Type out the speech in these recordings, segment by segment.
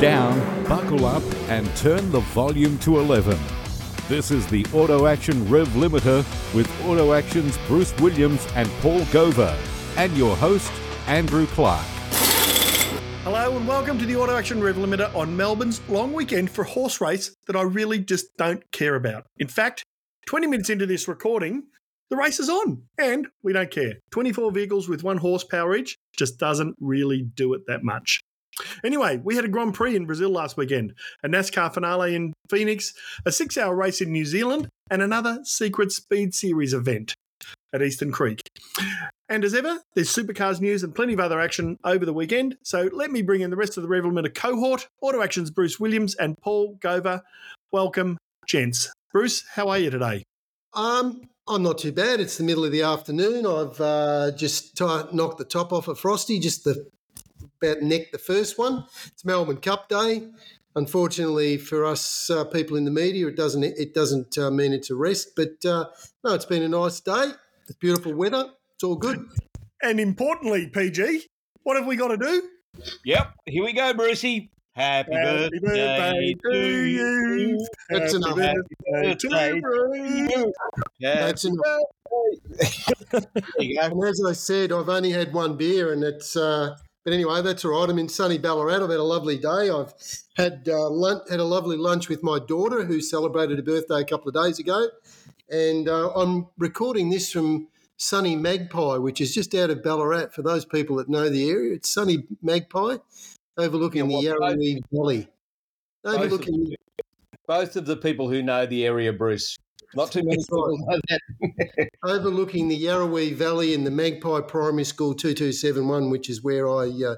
down, buckle up, and turn the volume to 11. This is the Auto Action Rev Limiter with Auto Action's Bruce Williams and Paul Gover, and your host, Andrew Clarke. Hello and welcome to the Auto Action Rev Limiter on Melbourne's long weekend for horse race that I really just don't care about. In fact, 20 minutes into this recording, the race is on and we don't care. 24 vehicles with one horsepower each just doesn't really do it that much. Anyway, we had a Grand Prix in Brazil last weekend, a NASCAR finale in Phoenix, a six hour race in New Zealand, and another Secret Speed Series event at Eastern Creek. And as ever, there's supercars news and plenty of other action over the weekend. So let me bring in the rest of the Rev Limiter cohort Auto Action's Bruce Williams and Paul Gover. Welcome, gents. Bruce, how are you today? Um, I'm not too bad. It's the middle of the afternoon. I've uh, just t- knocked the top off a Frosty, just the about neck the first one. It's Melbourne Cup Day. Unfortunately for us uh, people in the media, it doesn't it doesn't uh, mean it's a rest. But uh, no, it's been a nice day. It's beautiful weather. It's all good. And importantly, PG, what have we got to do? Yep, here we go, Brucey. Happy, Happy birthday, to you. That's Happy enough. birthday to Birthday you, Bruce. Yeah, That's enough. there you go. And as I said, I've only had one beer, and it's. Uh, but anyway, that's all right. I'm in sunny Ballarat. I've had a lovely day. I've had uh, lunch, had a lovely lunch with my daughter, who celebrated a birthday a couple of days ago, and uh, I'm recording this from sunny Magpie, which is just out of Ballarat. For those people that know the area, it's sunny Magpie, overlooking Yeah, the what- Yarrawee Valley. Overlooking, Both of the people who know the area, Bruce. Not too many That's people know that. overlooking the Yarrawee Valley and the Magpie Primary School 2271, which is where I uh,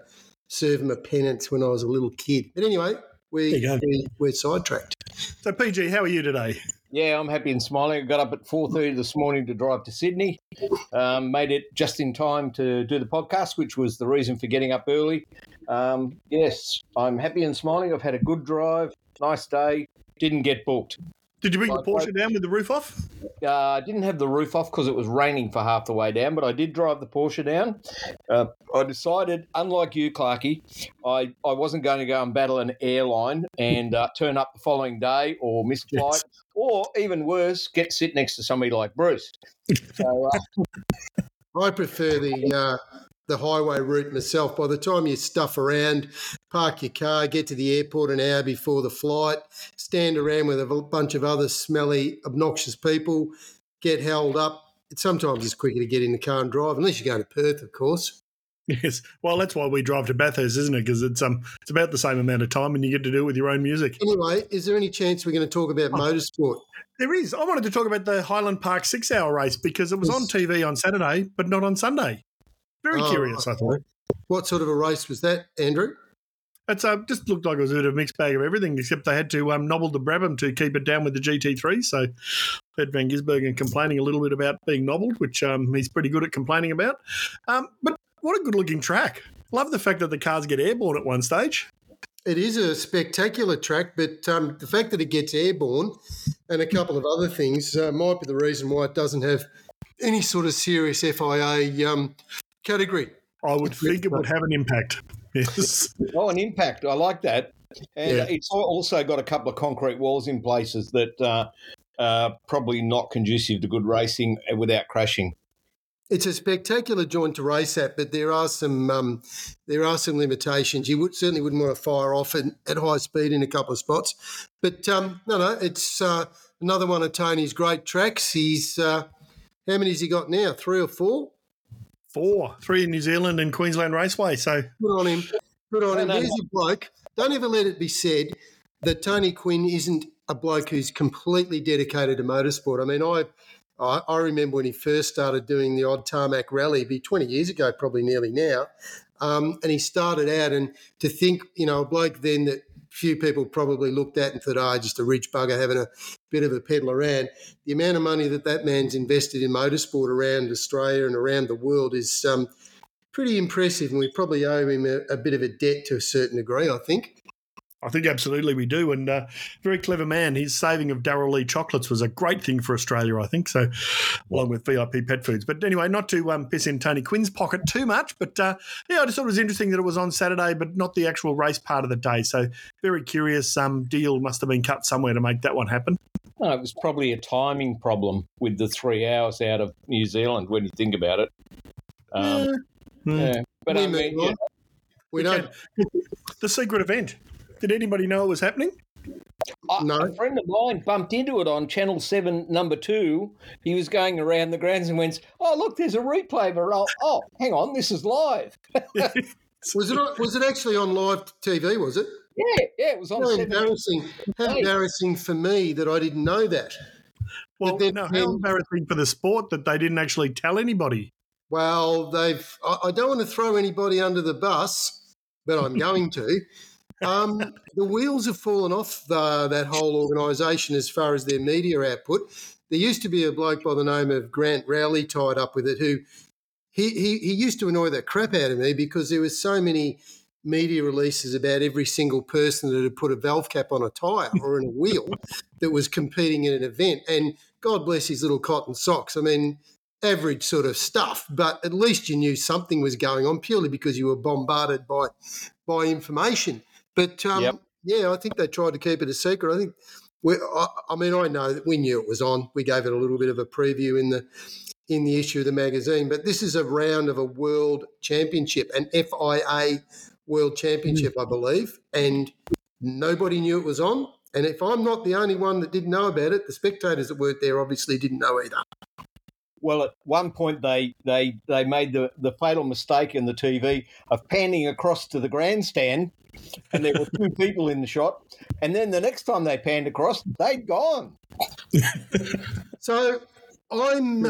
served my penance when I was a little kid. But anyway, we, There you go. we, we're sidetracked. So, PG, how are you today? Yeah, I'm happy and smiling. I got up at four thirty this morning to drive to Sydney. Um, made it just in time to do the podcast, which was the reason for getting up early. Um, yes, I'm happy and smiling. I've had a good drive, nice day. Didn't get booked. Did you bring the Porsche down with the roof off? Uh, I didn't have the roof off because it was raining for half the way down, but I did drive the Porsche down. Uh, I decided, unlike you, Clarky, I, I wasn't going to go and battle an airline and uh, turn up the following day or miss Yes. flight, or even worse, get sit next to somebody like Bruce. So, uh, I prefer the uh, the highway route myself. By the time you stuff around, park your car, get to the airport an hour before the flight, stand around with a bunch of other smelly, obnoxious people, get held up. It's sometimes it's quicker to get in the car and drive, unless you're going to Perth, of course. Yes. Well, that's why we drive to Bathurst, isn't it? Because it's um it's about the same amount of time, and you get to do it with your own music. Anyway, is there any chance we're going to talk about motorsport? There is. I wanted to talk about the Highland Park six-hour race because it was on TV on Saturday, but not on Sunday. Very Oh, curious, I thought. What sort of a race was that, Andrew? It's uh, just looked like it was a bit of a mixed bag of everything, except they had to um, nobble the Brabham to keep it down with the GT3. So, Ed Van Gisbergen complaining a little bit about being nobbled, which um, he's pretty good at complaining about. Um, but what a good looking track. Love the fact that the cars get airborne at one stage. It is a spectacular track, but um, the fact that it gets airborne and a couple of other things uh, might be the reason why it doesn't have any sort of serious FIA um, category. I would think it would have an impact. Yes. oh, an impact. I like that. And Yeah. it's also got a couple of concrete walls in places that uh, are probably not conducive to good racing without crashing. It's a spectacular joint to race at, but there are some um, there are some limitations. You would certainly wouldn't want to fire off at, at high speed in a couple of spots. But um, no, no, it's uh, another one of Tony's great tracks. He's uh, how many has he got now? Three or four? Four, three in New Zealand and Queensland Raceway. So, Good on him. Good on No, him. no, Here's a bloke. Don't ever let it be said that Tony Quinn isn't a bloke who's completely dedicated to motorsport. I mean, I I, I remember when he first started doing the odd tarmac rally, it'd be 20 years ago, probably nearly now. Um, and he started out, and to think, you know, a bloke then that few people probably looked at and thought, oh, just a rich bugger having a bit of a peddle around. The amount of money that that man's invested in motorsport around Australia and around the world is um, pretty impressive, and we probably owe him a, a bit of a debt to a certain degree, I think. I think absolutely we do. And uh, very clever man. His saving of Darrell Lea chocolates was a great thing for Australia, I think. So, along with VIP pet foods. But anyway, not to um, piss in Tony Quinn's pocket too much. But uh, yeah, I just thought it was interesting that it was on Saturday, but not the actual race part of the day. So, very curious. Some um, deal must have been cut somewhere to make that one happen. No, it was probably a timing problem with the three hours out of New Zealand when you think about it. Um, yeah. yeah. But we I mean, yeah. we don't. The secret event. Did anybody know it was happening? I, no. A friend of mine bumped into it on Channel 7, number two. He was going around the grounds and went, Oh, look, there's a replay. But oh, oh hang on, this is live. was, it, was it actually on live TV, was it? Yeah, yeah, it was on. How embarrassing! How embarrassing for me that I didn't know that. Well, then, no, how embarrassing for the sport that they didn't actually tell anybody. Well, they've. I, I don't want to throw anybody under the bus, but I'm going to. Um, the wheels have fallen off the, that whole organisation as far as their media output. There used to be a bloke by the name of Grant Rowley tied up with it who he, he, he used to annoy the crap out of me because there was so many media releases about every single person that had put a valve cap on a tyre or in a wheel that was competing in an event. And God bless his little cotton socks. I mean, average sort of stuff, but at least you knew something was going on purely because you were bombarded by by information. But um, yep. yeah, I think they tried to keep it a secret. I think, I, I, mean, I know that we knew it was on. We gave it a little bit of a preview in the in the issue of the magazine. But this is a round of a world championship, an FIA world championship, mm. I believe, and nobody knew it was on. And if I'm not the only one that didn't know about it, the spectators that weren't there obviously didn't know either. Well, at one point they they they made the, the fatal mistake in the TV of panning across to the grandstand and there were two people in the shot. And then the next time they panned across, they'd gone. so I'm,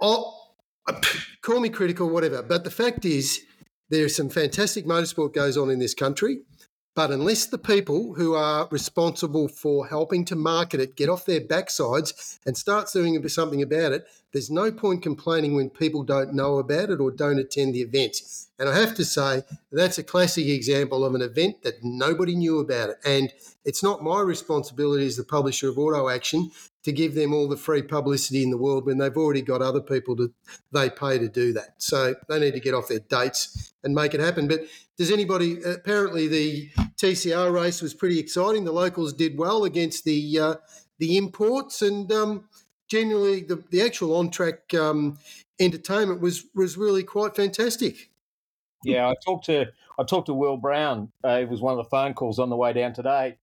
I'll, oh, call me critical, whatever. But the fact is, there's some fantastic motorsport goes on in this country. But unless the people who are responsible for helping to market it get off their backsides and start doing something about it, there's no point complaining when people don't know about it or don't attend the events. And I have to say, that's a classic example of an event that nobody knew about it. And it's not my responsibility as the publisher of Auto Action to give them all the free publicity in the world when they've already got other people to they pay to do that. So they need to get off their dates and make it happen. But does anybody? Apparently, the TCR race was pretty exciting. The locals did well against the uh, the imports, and um, generally the, the actual on track um, entertainment was was really quite fantastic. Yeah, I talked to I talked to Will Brown. Uh, it was one of the phone calls on the way down today,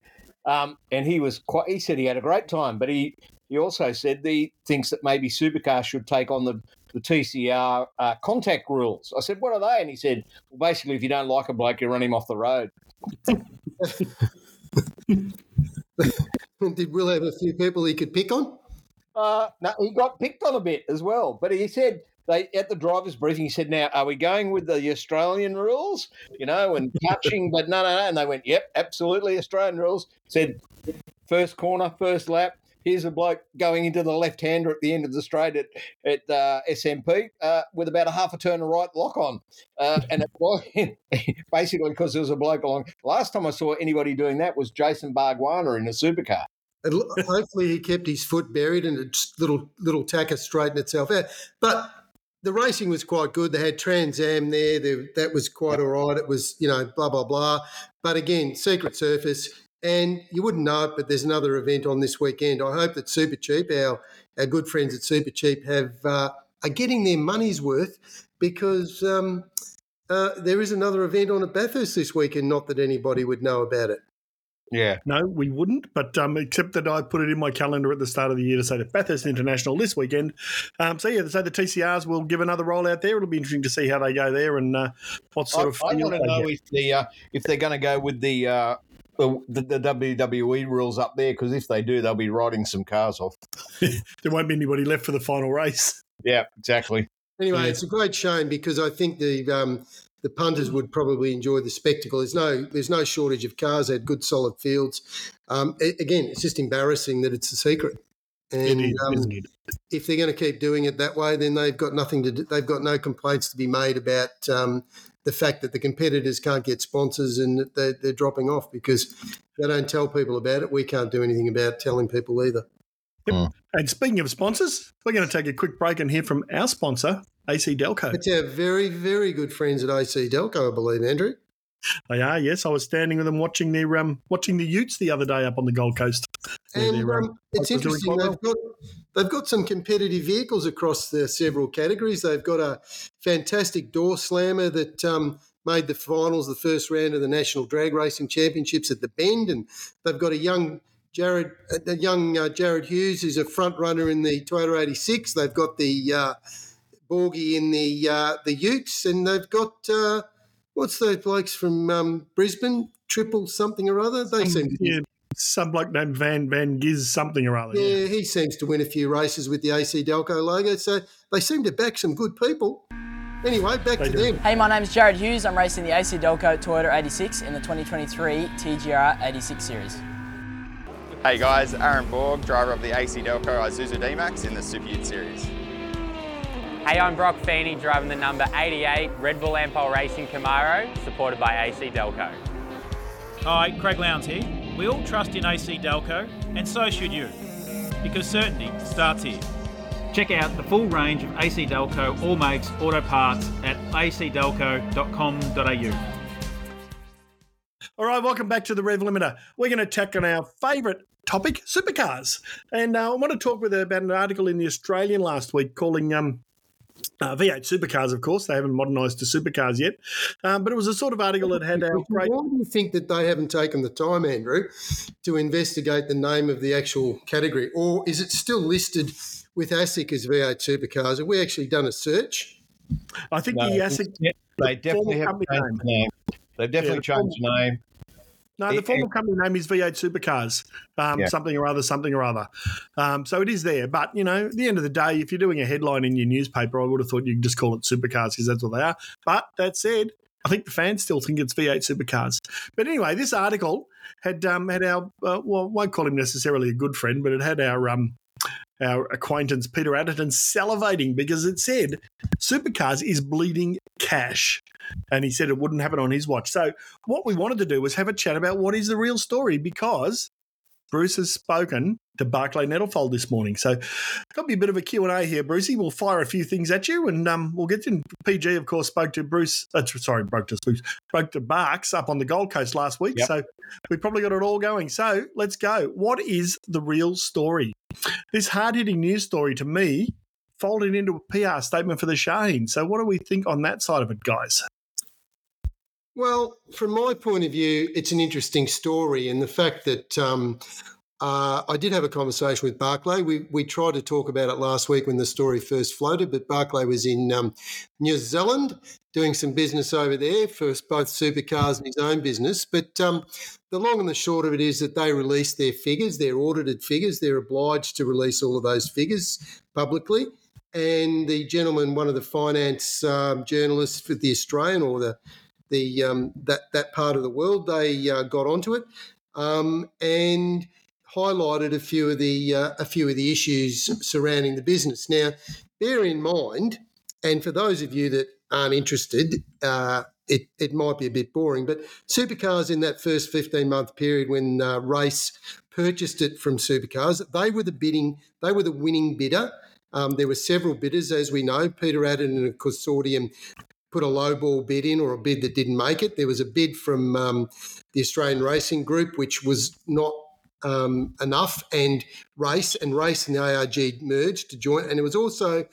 um, and he was quite. He said he had a great time, but he he also said he thinks that maybe supercars should take on the the TCR uh, contact rules. I said, "What are they?" And he said, "Well, basically, if you don't like a bloke, you run him off the road." Did Will have a few people he could pick on? Uh, no, he got picked on a bit as well. But he said they at the drivers' briefing, he said, "Now, are we going with the Australian rules? You know, and catching?" but no, no, no. And they went, "Yep, absolutely Australian rules." Said first corner, first lap. Here's a bloke going into the left hander at the end of the straight at at uh, SMP uh, with about a half a turn of right lock on, uh, and it was basically because there was a bloke along. Last time I saw anybody doing that was Jason Bargwanna in a supercar. And hopefully he kept his foot buried and a little little tacker straightened itself out. But the racing was quite good. They had Trans Am there. that was quite all right. It was, you know, blah, blah, blah. But again, secret surface. And you wouldn't know it, but there's another event on this weekend. I hope that Supercheap, our, our good friends at Supercheap, have uh, are getting their money's worth because um, uh, there is another event on at Bathurst this weekend. Not that anybody would know about it. Yeah. No, we wouldn't, but um, except that I put it in my calendar at the start of the year to say that Bathurst International this weekend. Um, so, yeah, so the TCRs will give another roll out there. It'll be interesting to see how they go there and uh, what sort I, of. I want to know if, the, uh, if they're going to go with the, uh, the, the, WWE rules up there, because if they do, they'll be riding some cars off. there won't be anybody left for the final race. Yeah, exactly. Anyway, yeah. it's a great shame because I think the um, the punters would probably enjoy the spectacle. There's no there's no shortage of cars. They had good solid fields. Um, it, again, it's just embarrassing that it's a secret. And it is, um, isn't it? if they're going to keep doing it that way, then they've got nothing to do. They've got no complaints to be made about um, the fact that the competitors can't get sponsors and that they're, they're dropping off because they don't tell people about it. We can't do anything about telling people either. And speaking of sponsors, we're going to take a quick break and hear from our sponsor, AC Delco. It's our very, very good friends at AC Delco, I believe, Andrew. They are, yes. I was standing with them watching their um, watching the Utes the other day up on the Gold Coast. And um, um, it's interesting. They've got they've got some competitive vehicles across the several categories. They've got a fantastic door slammer that um, made the finals, the first round of the National Drag Racing Championships at the Bend, and they've got a young Jared, a young uh, Jared Hughes, who's a front runner in the Toyota 86. They've got the uh, Borgie in the uh, the Utes, and they've got uh, what's those blokes from um, Brisbane? Triple something or other. They seem to yeah, some bloke named Van Van Giz something or other. yeah, Yeah. he seems to win a few races with the AC Delco logo. So they seem to back some good people. Anyway, back They to do. them. Hey, my name's Jared Hughes. I'm racing the AC Delco Toyota 86 in the 2023 TGR 86 series. Hey guys, Aaron Borg, driver of the AC Delco Isuzu D-Max in the Super Ute Series. Hey, I'm Broc Feeney, driving the number 88 Red Bull Ampol Racing Camaro, supported by AC Delco. Hi, Craig Lowndes here. We all trust in AC Delco, and so should you, because certainty starts here. Check out the full range of AC Delco all makes auto parts at acdelco.com.au. All right, welcome back to the Rev Limiter. We're going to tack on our favourite topic, supercars. And uh, I want to talk with her about an article in the Australian last week calling um, uh, V8 supercars, of course. They haven't modernised to supercars yet. Um, but it was a sort of article that had our great. Why do you think that they haven't taken the time, Andrew, to investigate the name of the actual category? Or is it still listed with ASIC as V8 supercars? Have we actually done a search? I think No, the ASIC. yeah, they definitely have changed the name. They've definitely the changed the name. No, the It- formal company name is V8 Supercars, um, Yeah. something or other, something or other. Um, so it is there. But, you know, at the end of the day, if you're doing a headline in your newspaper, I would have thought you'd just call it Supercars because that's what they are. But that said, I think the fans still think it's V8 Supercars. But anyway, this article had um, had our, uh, well, I won't call him necessarily a good friend, but it had our um, our acquaintance Peter Adderton salivating because it said Supercars is bleeding cash. And he said it wouldn't happen on his watch. So what we wanted to do was have a chat about what is the real story because Bruce has spoken to Barclay Nettlefold this morning. So got to be a bit of a Q&A here, Brucey. We'll fire a few things at you and um, we'll get in. PG, of course, spoke to Bruce, uh, sorry, broke to Bruce, spoke to Barks up on the Gold Coast last week. Yep. So we probably got it all going. So let's go. What is the real story? This hard-hitting news story to me folded into a PR statement for the Shahin. So what do we think on that side of it, guys? Well, from my point of view, it's an interesting story, and the fact that um, uh, I did have a conversation with Barclay. We we tried to talk about it last week when the story first floated, but Barclay was in um, New Zealand doing some business over there for both supercars and his own business. But um, the long and the short of it is that they released their figures, their audited figures. They're obliged to release all of those figures publicly. And the gentleman, one of the finance um, journalists for the Australian or the the um, that that part of the world. They uh, got onto it um, and highlighted a few of the uh, a few of the issues surrounding the business. Now, bear in mind, and for those of you that aren't interested, uh, it, it might be a bit boring, but supercars in that first 15 month period when uh, Race purchased it from supercars, they were the bidding, they were the winning bidder. Um, there were several bidders, as we know. Peter Adden and a consortium put a low ball bid in or a bid that didn't make it. There was a bid from um, the Australian Racing Group, which was not um, enough, and Race and Race and the ARG merged to join. And it was also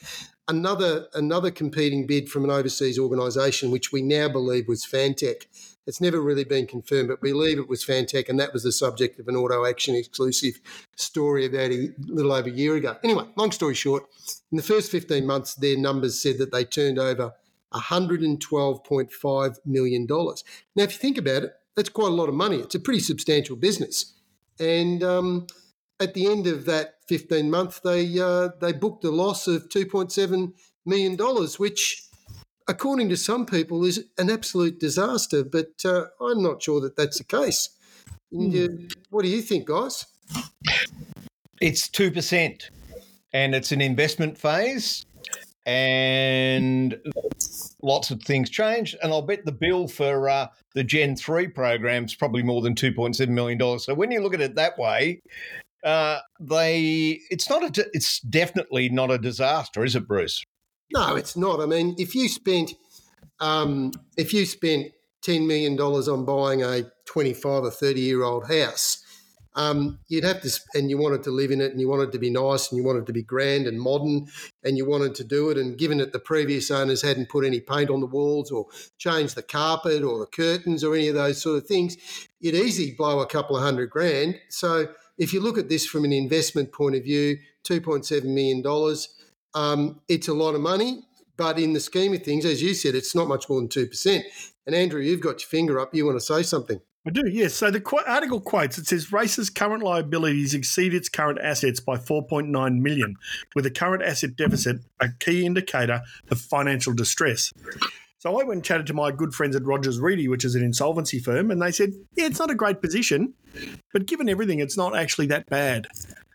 another another competing bid from an overseas organisation, which we now believe was Fantech. It's never really been confirmed, but we believe it was Fantech, and that was the subject of an auto action exclusive story about a little over a year ago. Anyway, long story short, in the first 15 months, their numbers said that they turned over $112.5 million. Now, if you think about it, that's quite a lot of money. It's a pretty substantial business. And um, at the end of that 15 month, they, uh, they booked a loss of $2.7 million, which, according to some people, is an absolute disaster. But uh, I'm not sure that that's the case. Uh, what do you think, guys? It's two percent, and it's an investment phase, and lots of things change. And I'll bet the bill for uh, the Gen three program is probably more than two point seven million dollars. So when you look at it that way, uh, they it's not a it's definitely not a disaster, is it, Bruce? No, it's not. I mean, if you spent um, if you spent ten million dollars on buying a twenty-five or thirty-year-old house, um, you'd have to, and you wanted to live in it, and you wanted to be nice, and you wanted to be grand and modern, and you wanted to do it. And given that the previous owners hadn't put any paint on the walls, or changed the carpet, or the curtains, or any of those sort of things, you'd easily blow a couple of hundred grand. So if you look at this from an investment point of view, two point seven million dollars, um, it's a lot of money. But in the scheme of things, as you said, it's not much more than two percent. And Andrew, you've got your finger up. You want to say something? I do, yes. So the qu- article quotes it says Race's current liabilities exceed its current assets by 4.9 million, with a current asset deficit a key indicator of financial distress. So I went and chatted to my good friends at Rodgers Reidy, which is an insolvency firm, and they said, yeah, it's not a great position, but given everything, it's not actually that bad.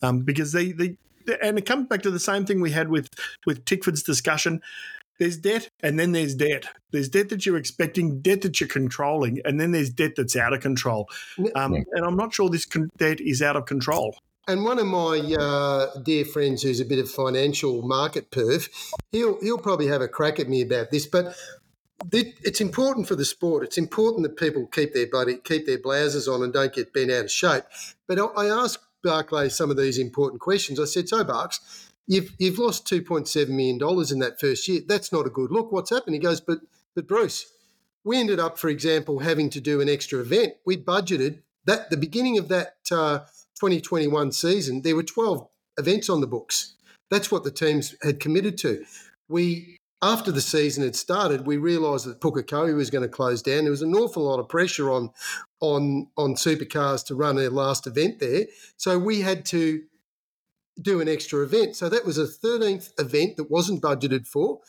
Um, because they, they, and it comes back to the same thing we had with, with Tickford's discussion there's debt and then there's debt. There's debt that you're expecting, debt that you're controlling, and then there's debt that's out of control. Um, and I'm not sure this con- debt is out of control. And one of my uh, dear friends, who's a bit of financial market perv, he'll he'll probably have a crack at me about this. But it's important for the sport. It's important that people keep their buddy, keep their blouses on, and don't get bent out of shape. But I asked Barclay some of these important questions. I said, "So, Barks, You've you've lost two point seven million dollars in that first year. That's not a good look. What's happened? He goes, but but Bruce, we ended up, for example, having to do an extra event. We budgeted that the beginning of that uh, 2021 season. There were 12 events on the books. That's what the teams had committed to. We after the season had started, we realised that Pukekohe was going to close down. There was an awful lot of pressure on on on supercars to run their last event there. So we had to do an extra event. So that was a 13th event that wasn't budgeted for.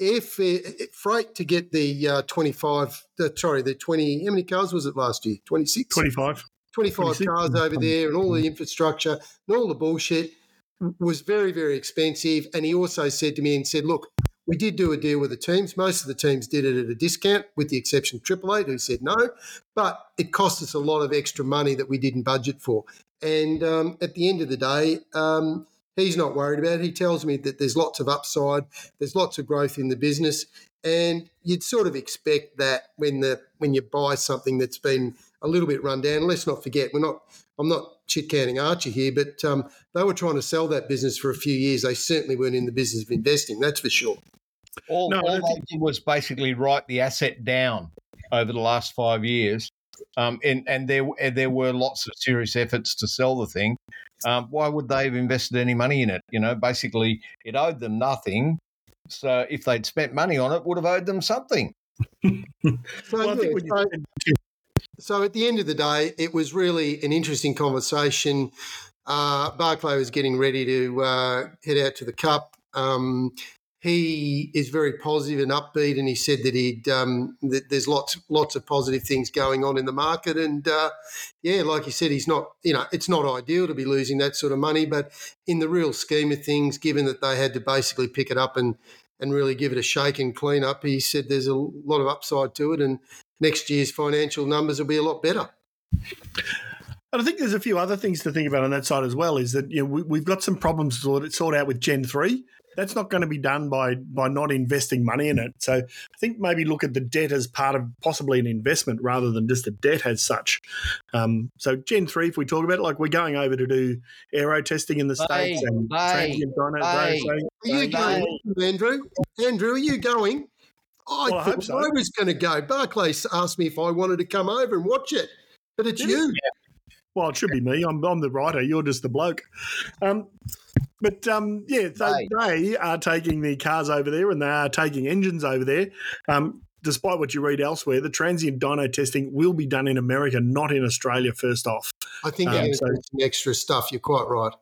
Airfare, freight to get the uh, 25, uh, sorry, the 20, how many cars was it last year? 26? 25. 25 26. cars over there and all the infrastructure and all the bullshit was very, very expensive. And he also said to me and said, look, we did do a deal with the teams. Most of the teams did it at a discount, with the exception of Triple Eight, who said no. But it cost us a lot of extra money that we didn't budget for. And um, at the end of the day, um, he's not worried about it. He tells me that there's lots of upside, there's lots of growth in the business, and you'd sort of expect that when the when you buy something that's been a little bit run down. Let's not forget, we're not. I'm not chit canning Archer here, but um, they were trying to sell that business for a few years. They certainly weren't in the business of investing. That's for sure. All, no, all they did was basically write the asset down over the last five years um, and and there there were lots of serious efforts to sell the thing. Um, why would they have invested any money in it? You know, basically, it owed them nothing. So if they'd spent money on it, would have owed them something. so, well, yeah, so, so, at the end of the day, it was really an interesting conversation. Uh, Barclay was getting ready to uh, head out to the Cup. Um, he is very positive and upbeat, and he said that he'd um, that there's lots lots of positive things going on in the market, and uh, yeah, like he said, he's not you know it's not ideal to be losing that sort of money, but in the real scheme of things, given that they had to basically pick it up and and really give it a shake and clean up, he said there's a lot of upside to it, and next year's financial numbers will be a lot better. And I think there's a few other things to think about on that side as well. Is that you know we, have got some problems to sort out with Gen three that's not going to be done by by not investing money in it. So I think maybe look at the debt as part of possibly an investment rather than just a debt as such. Um, so Gen three, if we talk about it, like we're going over to do aero testing in the states and transient dyno. Are you going, Andrew? Andrew, are you going? I well, thought I, so. I was going to go. Barclays asked me if I wanted to come over and watch it, but it's you. Well, it should be me. I'm, I'm the writer. You're just the bloke. Um, but um, yeah, so right. they are taking the cars over there and they are taking engines over there. Um, despite what you read elsewhere, the transient dyno testing will be done in America, not in Australia. First off, I think um, so, some extra stuff. You're quite right.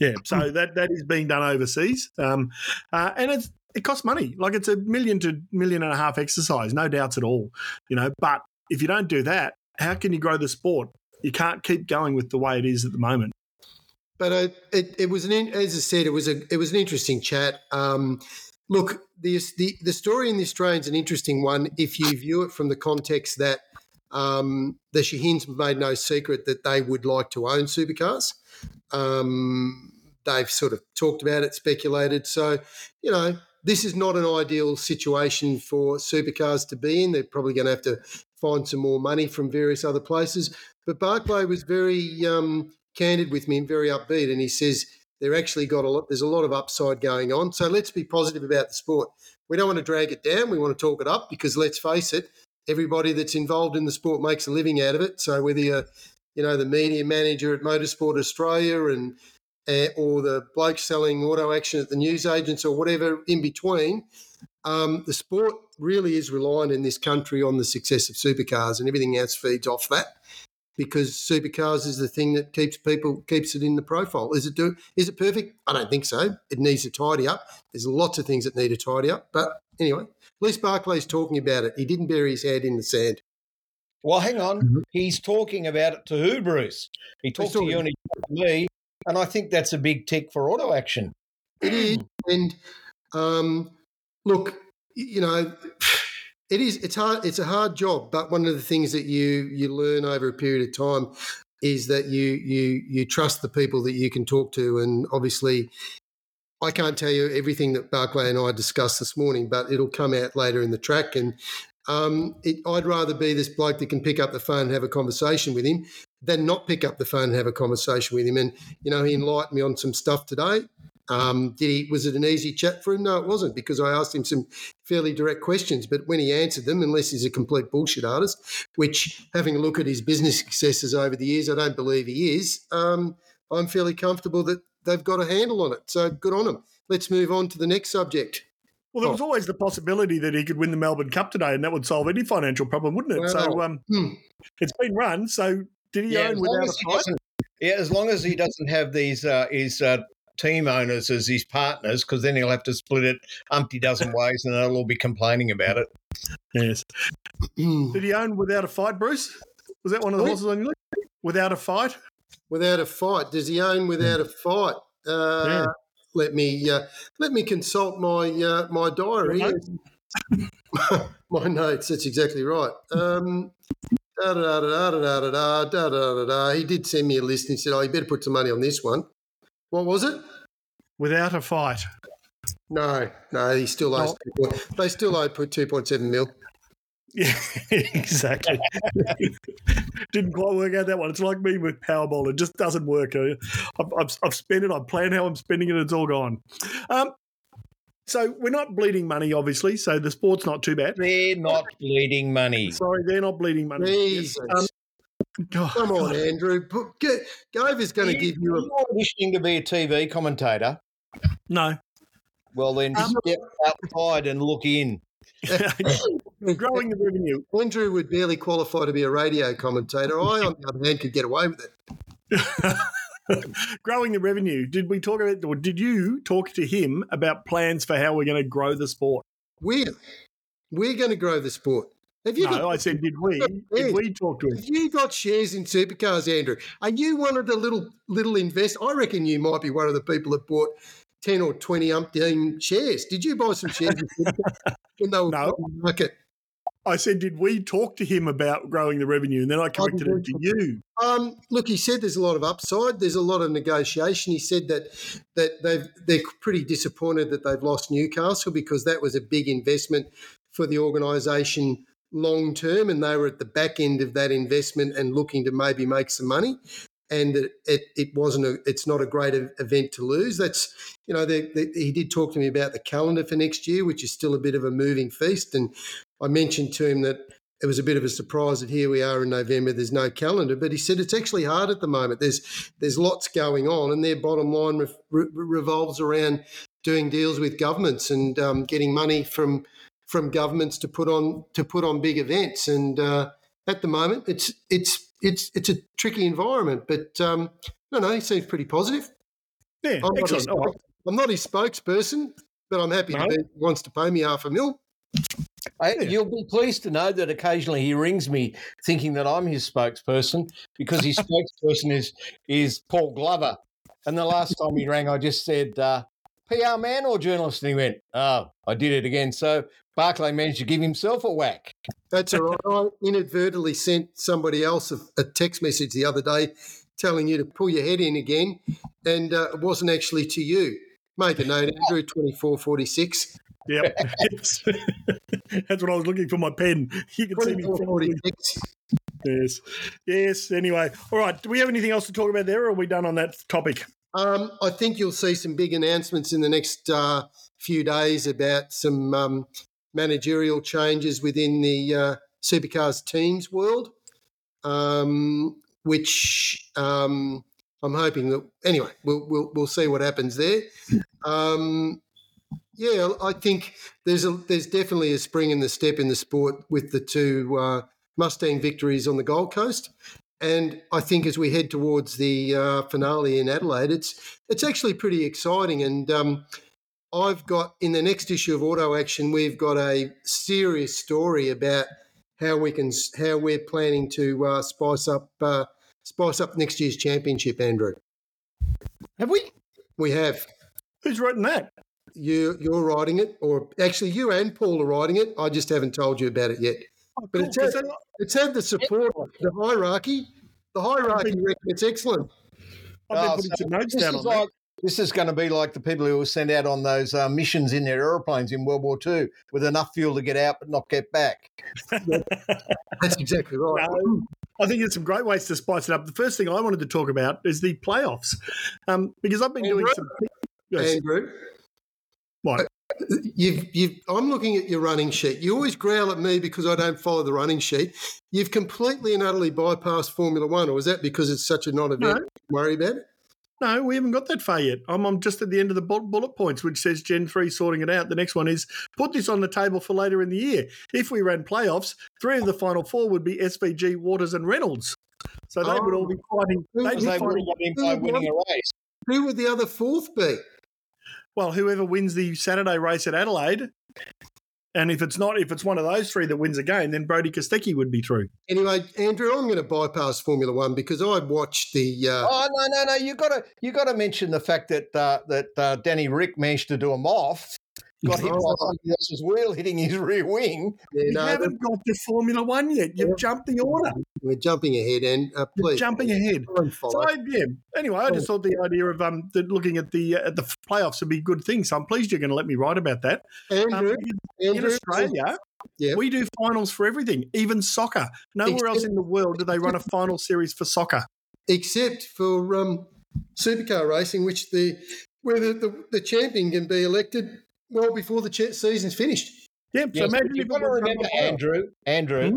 Yeah, so that that is being done overseas, um, uh, and it's it costs money. Like it's a million to million and a half exercise, no doubts at all. You know, but if you don't do that, how can you grow the sport? You can't keep going with the way it is at the moment. but uh, it, it was an as I said, it was a it was an interesting chat. Um, look, the, the the story in the is an interesting one if you view it from the context that um, the Shahins made no secret that they would like to own supercars. Um, they've sort of talked about it, speculated. So, you know, this is not an ideal situation for supercars to be in. They're probably going to have to find some more money from various other places. But Barclay was very um, candid with me and very upbeat, and he says they're actually got a lot. There's a lot of upside going on. So let's be positive about the sport. We don't want to drag it down. We want to talk it up because let's face it, everybody that's involved in the sport makes a living out of it. So whether you're, you know, the media manager at Motorsport Australia and uh, or the bloke selling auto action at the news agents or whatever in between, um, the sport really is reliant in this country on the success of supercars, and everything else feeds off that. Because supercars is the thing that keeps people keeps it in the profile. Is it do? Is it perfect? I don't think so. It needs to tidy up. There's lots of things that need to tidy up. But anyway, at least Barclay's talking about it. He didn't bury his head in the sand. Well, hang on. Mm-hmm. He's talking about it to who, Bruce? He talked to you and he talked to me, and I think that's a big tick for auto action. It is, and um, look, you know, it is. It's hard. It's a hard job, but one of the things that you you learn over a period of time is that you you you trust the people that you can talk to, and obviously. I can't tell you everything that Barclay and I discussed this morning, but it'll come out later in the track. And um, it, I'd rather be this bloke that can pick up the phone and have a conversation with him than not pick up the phone and have a conversation with him. And you know, he enlightened me on some stuff today. Um, did he? Was it an easy chat for him? No, it wasn't because I asked him some fairly direct questions. But when he answered them, unless he's a complete bullshit artist, which having a look at his business successes over the years, I don't believe he is. Um, I'm fairly comfortable that they've got a handle on it. So good on them. Let's move on to the next subject. Well, there was oh. always the possibility that he could win the Melbourne Cup today, and that would solve any financial problem, wouldn't it? Well, so um, hmm. it's been run. So did he yeah, own without a fight? Yeah, as long as he doesn't have these uh, his uh, team owners as his partners, because then he'll have to split it umpty dozen ways, and they'll all be complaining about it. Yes. Did he own without a fight, Bruce? Was that one of the horses on your list? Without a fight? Without a fight. Does he own without a fight? Uh, yeah. Let me uh, let me consult my uh, my diary. my notes. That's exactly right. Um, da, da, da, da, da, da, da, da, da, He did send me a list and he said, "Oh, you better put some money on this one." What was it? Without a fight. No, no, he still owes. Oh. They still owe put two point seven mil. Yeah, exactly. Didn't quite work out that one. It's like me with Powerball; it just doesn't work. I've, I've, I've spent it. I plan how I'm spending it. It's all gone. Um, so we're not bleeding money, obviously. So the sport's not too bad. They're not bleeding money. Sorry, they're not bleeding money. Jesus. Um, God, Come on, God. Andrew. Gover's going to give you a. wishing to be a TV commentator? No. Well, then um, step outside and look in. Growing the revenue. Andrew would barely qualify to be a radio commentator. I, on the other hand, could get away with it. growing the revenue. Did we talk about, or did you talk to him about plans for how we're going to grow the sport? We're we're going to grow the sport. Have you no, got, I said, did we? Did we talk to him? Have you got shares in supercars, Andrew? Are you one of the little little invest? I reckon you might be one of the people that bought ten or twenty umpteen shares. Did you buy some shares when they were no. the market? I said, did we talk to him about growing the revenue? And then I corrected it to you. Um, look, he said there's a lot of upside. There's a lot of negotiation. He said that that they've they're pretty disappointed that they've lost Newcastle because that was a big investment for the organisation long term, and they were at the back end of that investment and looking to maybe make some money. And it, it, it wasn't a, it's not a great event to lose. That's, you know, he did talk to me about the calendar for next year, which is still a bit of a moving feast. And I mentioned to him that it was a bit of a surprise that here we are in November. There's no calendar, but he said it's actually hard at the moment. There's there's lots going on, and their bottom line re- revolves around doing deals with governments and um, getting money from from governments to put on to put on big events. And uh, at the moment, it's it's it's it's a tricky environment. But um, no, no, he seems pretty positive. Yeah, I'm excellent. Not his, I'm not his spokesperson, but I'm happy no. to be, wants to pay me half a mil. I, you'll be pleased to know that occasionally he rings me thinking that I'm his spokesperson because his spokesperson is is Paul Glover. And the last time he rang, I just said, uh, PR man or journalist? And he went, Oh, I did it again. So Barclay managed to give himself a whack. That's all right. I inadvertently sent somebody else a, a text message the other day telling you to pull your head in again, and uh, it wasn't actually to you. Make a note, Andrew, 2446. Yep. That's what I was looking for my pen. You can see me. probably- 2446. Yes. Yes. Anyway. All right. Do we have anything else to talk about there or are we done on that topic? Um, I think you'll see some big announcements in the next uh, few days about some um, managerial changes within the uh, supercars teams world, um, which um, I'm hoping that anyway we'll, we'll we'll see what happens there. Um, yeah, I think there's a there's definitely a spring in the step in the sport with the two uh, Mustang victories on the Gold Coast. And I think as we head towards the uh, finale in Adelaide, it's it's actually pretty exciting. And um, I've got in the next issue of Auto Action, we've got a serious story about how we can how we're planning to uh, spice up uh, spice up next year's championship. Andrew, Have we? we have Who's writing that? you you're writing it, or actually you and Paul are writing it. I just haven't told you about it yet. Oh, But cool, it's 'cause had, I- it's had the support, of the hierarchy. The hierarchy reckon it's excellent. I've been Oh, putting so some notes This down is, on that. this is going to be like the people who were sent out on those uh, missions in their aeroplanes in World War II with enough fuel to get out but not get back. That's exactly right. No, I think there's some great ways to spice it up. The first thing I wanted to talk about is the playoffs, um, because I've been doing some. Yes, Andrew, what? you've, you've, I'm looking at your running sheet. You always growl at me because I don't follow the running sheet. You've completely and utterly bypassed Formula One, or is that because it's such a non-event? No. Worry about it. No, we haven't got that far yet. I'm, I'm just at the end of the bullet points, which says Gen 3 sorting it out. The next one is put this on the table for later in the year. If we ran playoffs, three of the final four would be SVG, Waters, and Reynolds. So they would all be fighting. They'd be fighting have got in by winning a race. Who would the other fourth be? Well, whoever wins the Saturday race at Adelaide. And if it's not, if it's one of those three that wins again, then Brodie Kostecki would be through. Anyway, Andrew, I'm going to bypass Formula One because I watched the. Uh, Oh no no no! You got to you got to mention the fact that uh, that uh, Danny Ric managed to do him off. Got hit by somebody else's wheel hitting his rear wing. yeah, You no, haven't got to Formula One yet. You've jumped the order. we're jumping ahead, and uh, please jumping ahead. So yeah. Anyway, I just thought the idea of um looking at the uh, at the playoffs would be a good thing. So I'm pleased you're going to let me write about that. Um, Andrew, in Australia, Yeah. we do finals for everything, even soccer. Nowhere else in the world do they run a final series for soccer. except for um, supercar racing, which the where the, the, the champion can be elected well before the cha- season's finished. Yeah. So Yes, imagine but you've got to remember, run by- Andrew. Andrew, hmm?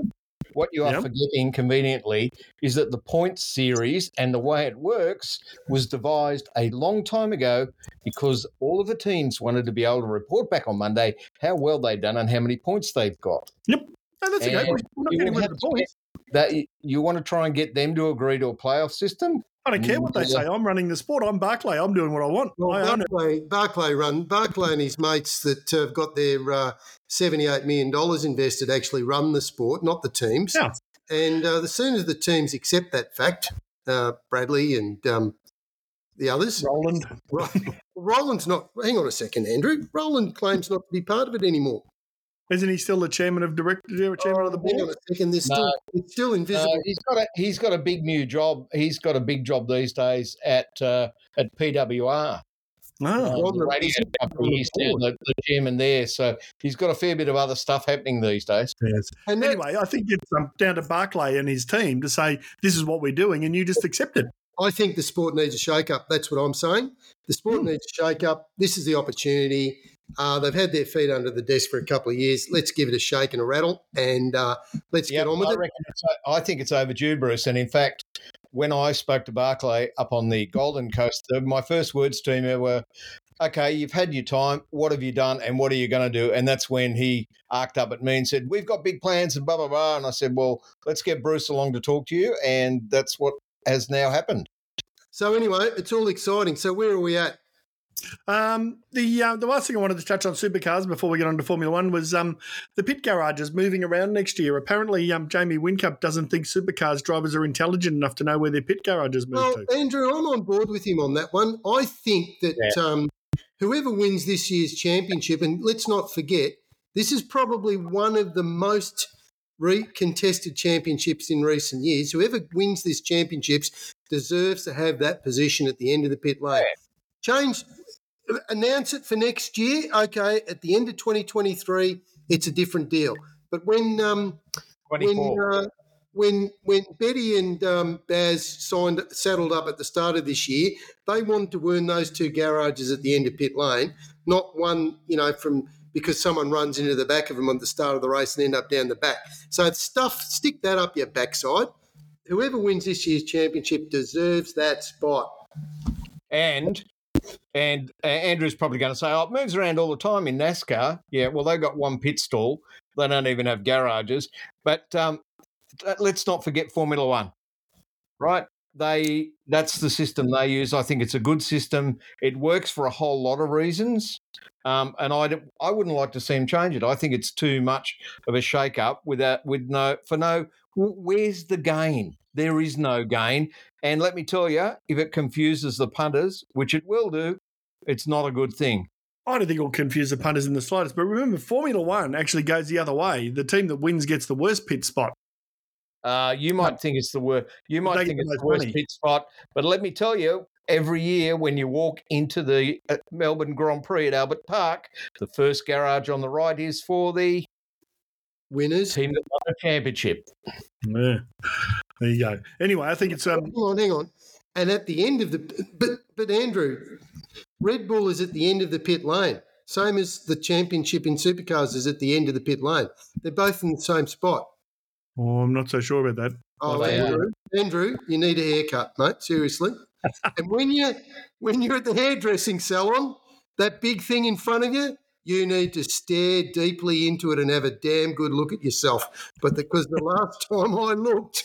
what you are Yep. forgetting conveniently is that the points series and the way it works was devised a long time ago because all of the teams wanted to be able to report back on Monday how well they've done and how many points they've got. Yep. No, that's okay. And We're not getting would rid of the points. That you, you want to try and get them to agree to a playoff system. I don't care what they say. I'm running the sport. I'm Barclay. I'm doing what I want. Well, I own it. Barclay, Barclay run Barclay and his mates that have got their uh, seventy-eight million dollars invested actually run the sport, not the teams. Yeah. And uh, the sooner the teams accept that fact, uh, Bradley and um, the others, Roland. Roland's not. Hang on a second, Andrew. Roland claims not to be part of it anymore. Isn't he still the chairman of director, chairman of the board? a second. There's No. still it's still invisible. Uh, he's got a he's got a big new job. He's got a big job these days at uh, at PWR. No. um, the the- radio is he on company. the He's now the, the chairman there, so he's got a fair bit of other stuff happening these days. Yes. and that- Anyway, I think it's um, down to Barclay and his team to say this is what we're doing, and you just accept it. I think the sport needs a shake up. That's what I'm saying. The sport Hmm. needs a shake up. This is the opportunity. Uh, they've had their feet under the desk for a couple of years. Let's give it a shake and a rattle, and uh, let's Yep, get on with I it. I think it's overdue, Bruce. And in fact, when I spoke to Barclay up on the Golden Coast, my first words to him were, "Okay, you've had your time. What have you done, and what are you going to do?" And that's when he arced up at me and said, "We've got big plans," and blah blah blah. And I said, "Well, let's get Bruce along to talk to you," and that's what has now happened. So anyway, it's all exciting. So where are we at? Um, the uh, the last thing I wanted to touch on supercars before we get on to Formula One was um, the pit garages moving around next year. Apparently, um, Jamie Whincup doesn't think supercars drivers are intelligent enough to know where their pit garages move Well, to. Andrew, I'm on board with him on that one. I think that um, whoever wins this year's championship, and let's not forget, this is probably one of the most re- contested championships in recent years. Whoever wins this championships deserves to have that position at the end of the pit lane. Change, announce it for next year. Okay, at the end of 2023, it's a different deal. But when um, when uh, when when Betty and um, Baz signed saddled up at the start of this year, they wanted to earn those two garages at the end of pit lane, not one you know from because someone runs into the back of them at the start of the race and end up down the back. So stuff stick that up your backside. Whoever wins this year's championship deserves that spot. And and uh, Andrew's probably going to say, "Oh, it moves around all the time in NASCAR." Yeah, well, they've got one pit stall. They don't even have garages. But um, uh, let's not forget Formula One, right? They that's the system they use. I think it's a good system. It works for a whole lot of reasons, um, and I I wouldn't like to see them change it. I think it's too much of a shake up without with no for no. Where's the gain? There is no gain. And let me tell you, if it confuses the punters, which it will do, it's not a good thing. I don't think it'll confuse the punters in the slightest. But remember, Formula One actually goes the other way. The team that wins gets the worst pit spot. Uh, you might think it's the worst. You might they think it's the the worst money. pit spot, but let me tell you, every year when you walk into the uh, Melbourne Grand Prix at Albert Park, the first garage on the right is for the Winners. team that won the championship. Yeah. There you go. Anyway, I think it's um, Hang on, hang on. And at the end of the but but Andrew, Red Bull is at the end of the pit lane. Same as the championship in supercars is at the end of the pit lane. They're both in the same spot. oh, I'm not so sure about that. Oh, Well, they are. Andrew, Andrew, you need a haircut, mate. Seriously. and when you when you're at the hairdressing salon, that big thing in front of you, you need to stare deeply into it and have a damn good look at yourself. But because the last time I looked,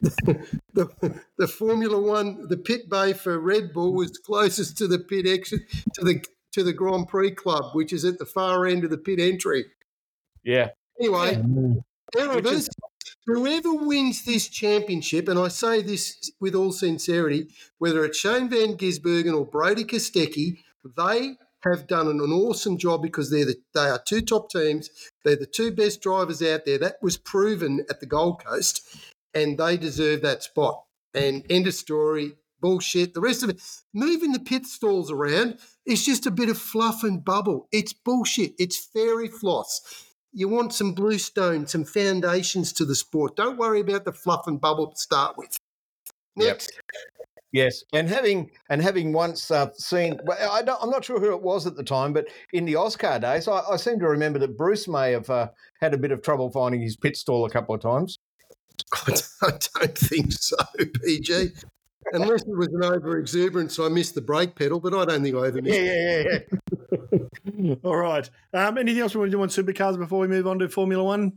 the, the Formula One, the pit bay for Red Bull was closest to the pit exit to the to the Grand Prix Club, which is at the far end of the pit entry. Yeah. Anyway, there it Which is. Whoever wins this championship, and I say this with all sincerity, whether it's Shane Van Gisbergen or Brodie Kostecki, they have done an, an awesome job because they're the, they are two top teams. They're the two best drivers out there. That was proven at the Gold Coast, and they deserve that spot. And end of story. Bullshit. The rest of it, moving the pit stalls around is just a bit of fluff and bubble. It's bullshit. It's fairy floss. You want some bluestone, some foundations to the sport. Don't worry about the fluff and bubble to start with. Yep. Yes, and having and having once uh, seen, I don't, I'm not sure who it was at the time, but in the AUSCAR days, I, I seem to remember that Bruce may have uh, had a bit of trouble finding his pit stall a couple of times. I don't think so, PG. Unless it was an over exuberance, I missed the brake pedal, but I don't think I ever missed yeah, yeah, yeah. All right. Um, anything else we want to do on supercars before we move on to Formula One?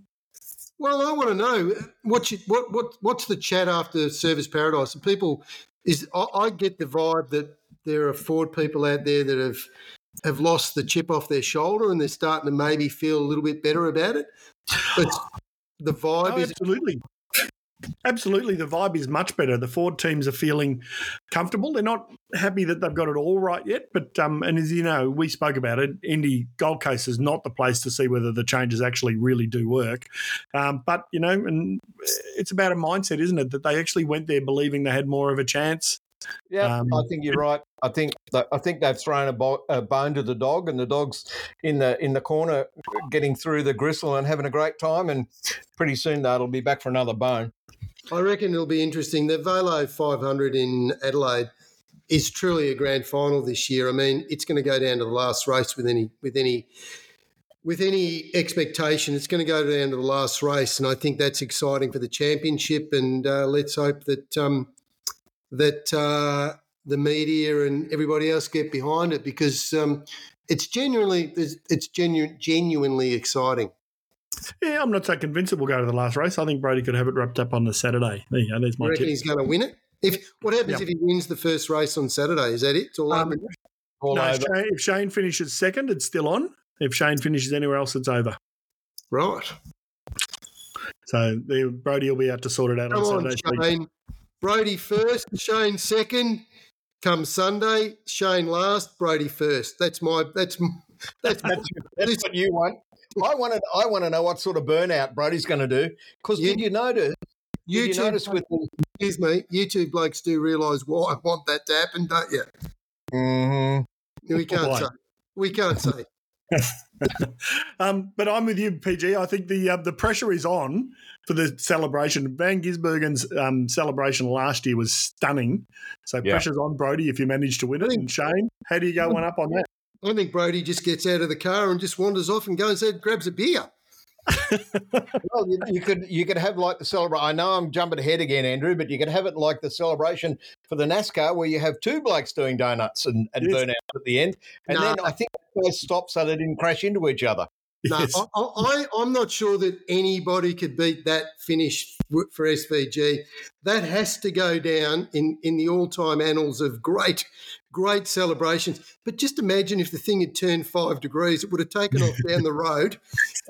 Well, I want to know what you, what what what's the chat after Surfers Paradise? And people is I, I get the vibe that there are Ford people out there that have have lost the chip off their shoulder and they're starting to maybe feel a little bit better about it. But the vibe Oh, is absolutely. Absolutely, the vibe is much better. The Ford teams are feeling comfortable. They're not happy that they've got it all right yet, but um, and as you know, we spoke about it. Indy Gold Coast is not the place to see whether the changes actually really do work. Um, but you know, and it's about a mindset, isn't it? That they actually went there believing they had more of a chance. Yeah, Um, I think you're right. I think I think they've thrown a, bo- a bone to the dog, and the dog's in the in the corner, getting through the gristle and having a great time. And pretty soon that'll be back for another bone. I reckon it'll be interesting. The VAILO 500 in Adelaide is truly a grand final this year. I mean, it's going to go down to the last race with any with any with any expectation. It's going to go down to the last race, and I think that's exciting for the championship. And uh, let's hope that um, that uh, the media and everybody else get behind it because um, it's genuinely it's genu- genuinely exciting. Yeah, I'm not so convinced it will go to the last race. I think Brodie could have it wrapped up on the Saturday. There you go. There's my You reckon tip. he's going to win it? If what happens Yeah. if he wins the first race on Saturday? Is that it? It's all Um, over. all no, over. Shane, if Shane finishes second, it's still on. If Shane finishes anywhere else, it's over. Right. So the, Brodie will be able to sort it out Come on on, Saturday. Steve. Shane. Brodie first, Shane second. Come Sunday, Shane last, Brodie first. That's my. That's that's That's, that's what you want. I want to. I want to know what sort of burnout Brodie's going to do. Because did you notice? you Did you notice with the, excuse me. You two blokes do realise why I want that to happen, don't you? Mhm. We can't Why? say. We can't say. Um, but I'm with you, PG. I think the uh, the pressure is on for the celebration. Van Gisbergen's um, celebration last year was stunning. So Yeah. pressure's on Brodie if you manage to win it. And Shane, how do you go one up on that? I think Brodie just gets out of the car and just wanders off and goes and grabs a beer. Well, you, you could you could have like the celebration. I know I'm jumping ahead again, Andrew, but you could have it like the celebration for the NASCAR, where you have two blokes doing donuts and, and Yes. burn out at the end, and No. then I think they stop so they didn't crash into each other. No, Yes. I, I, I'm not sure that anybody could beat that finish for SVG. That has to go down in, in the all time annals of great, great celebrations. But just imagine if the thing had turned five degrees, it would have taken off down the road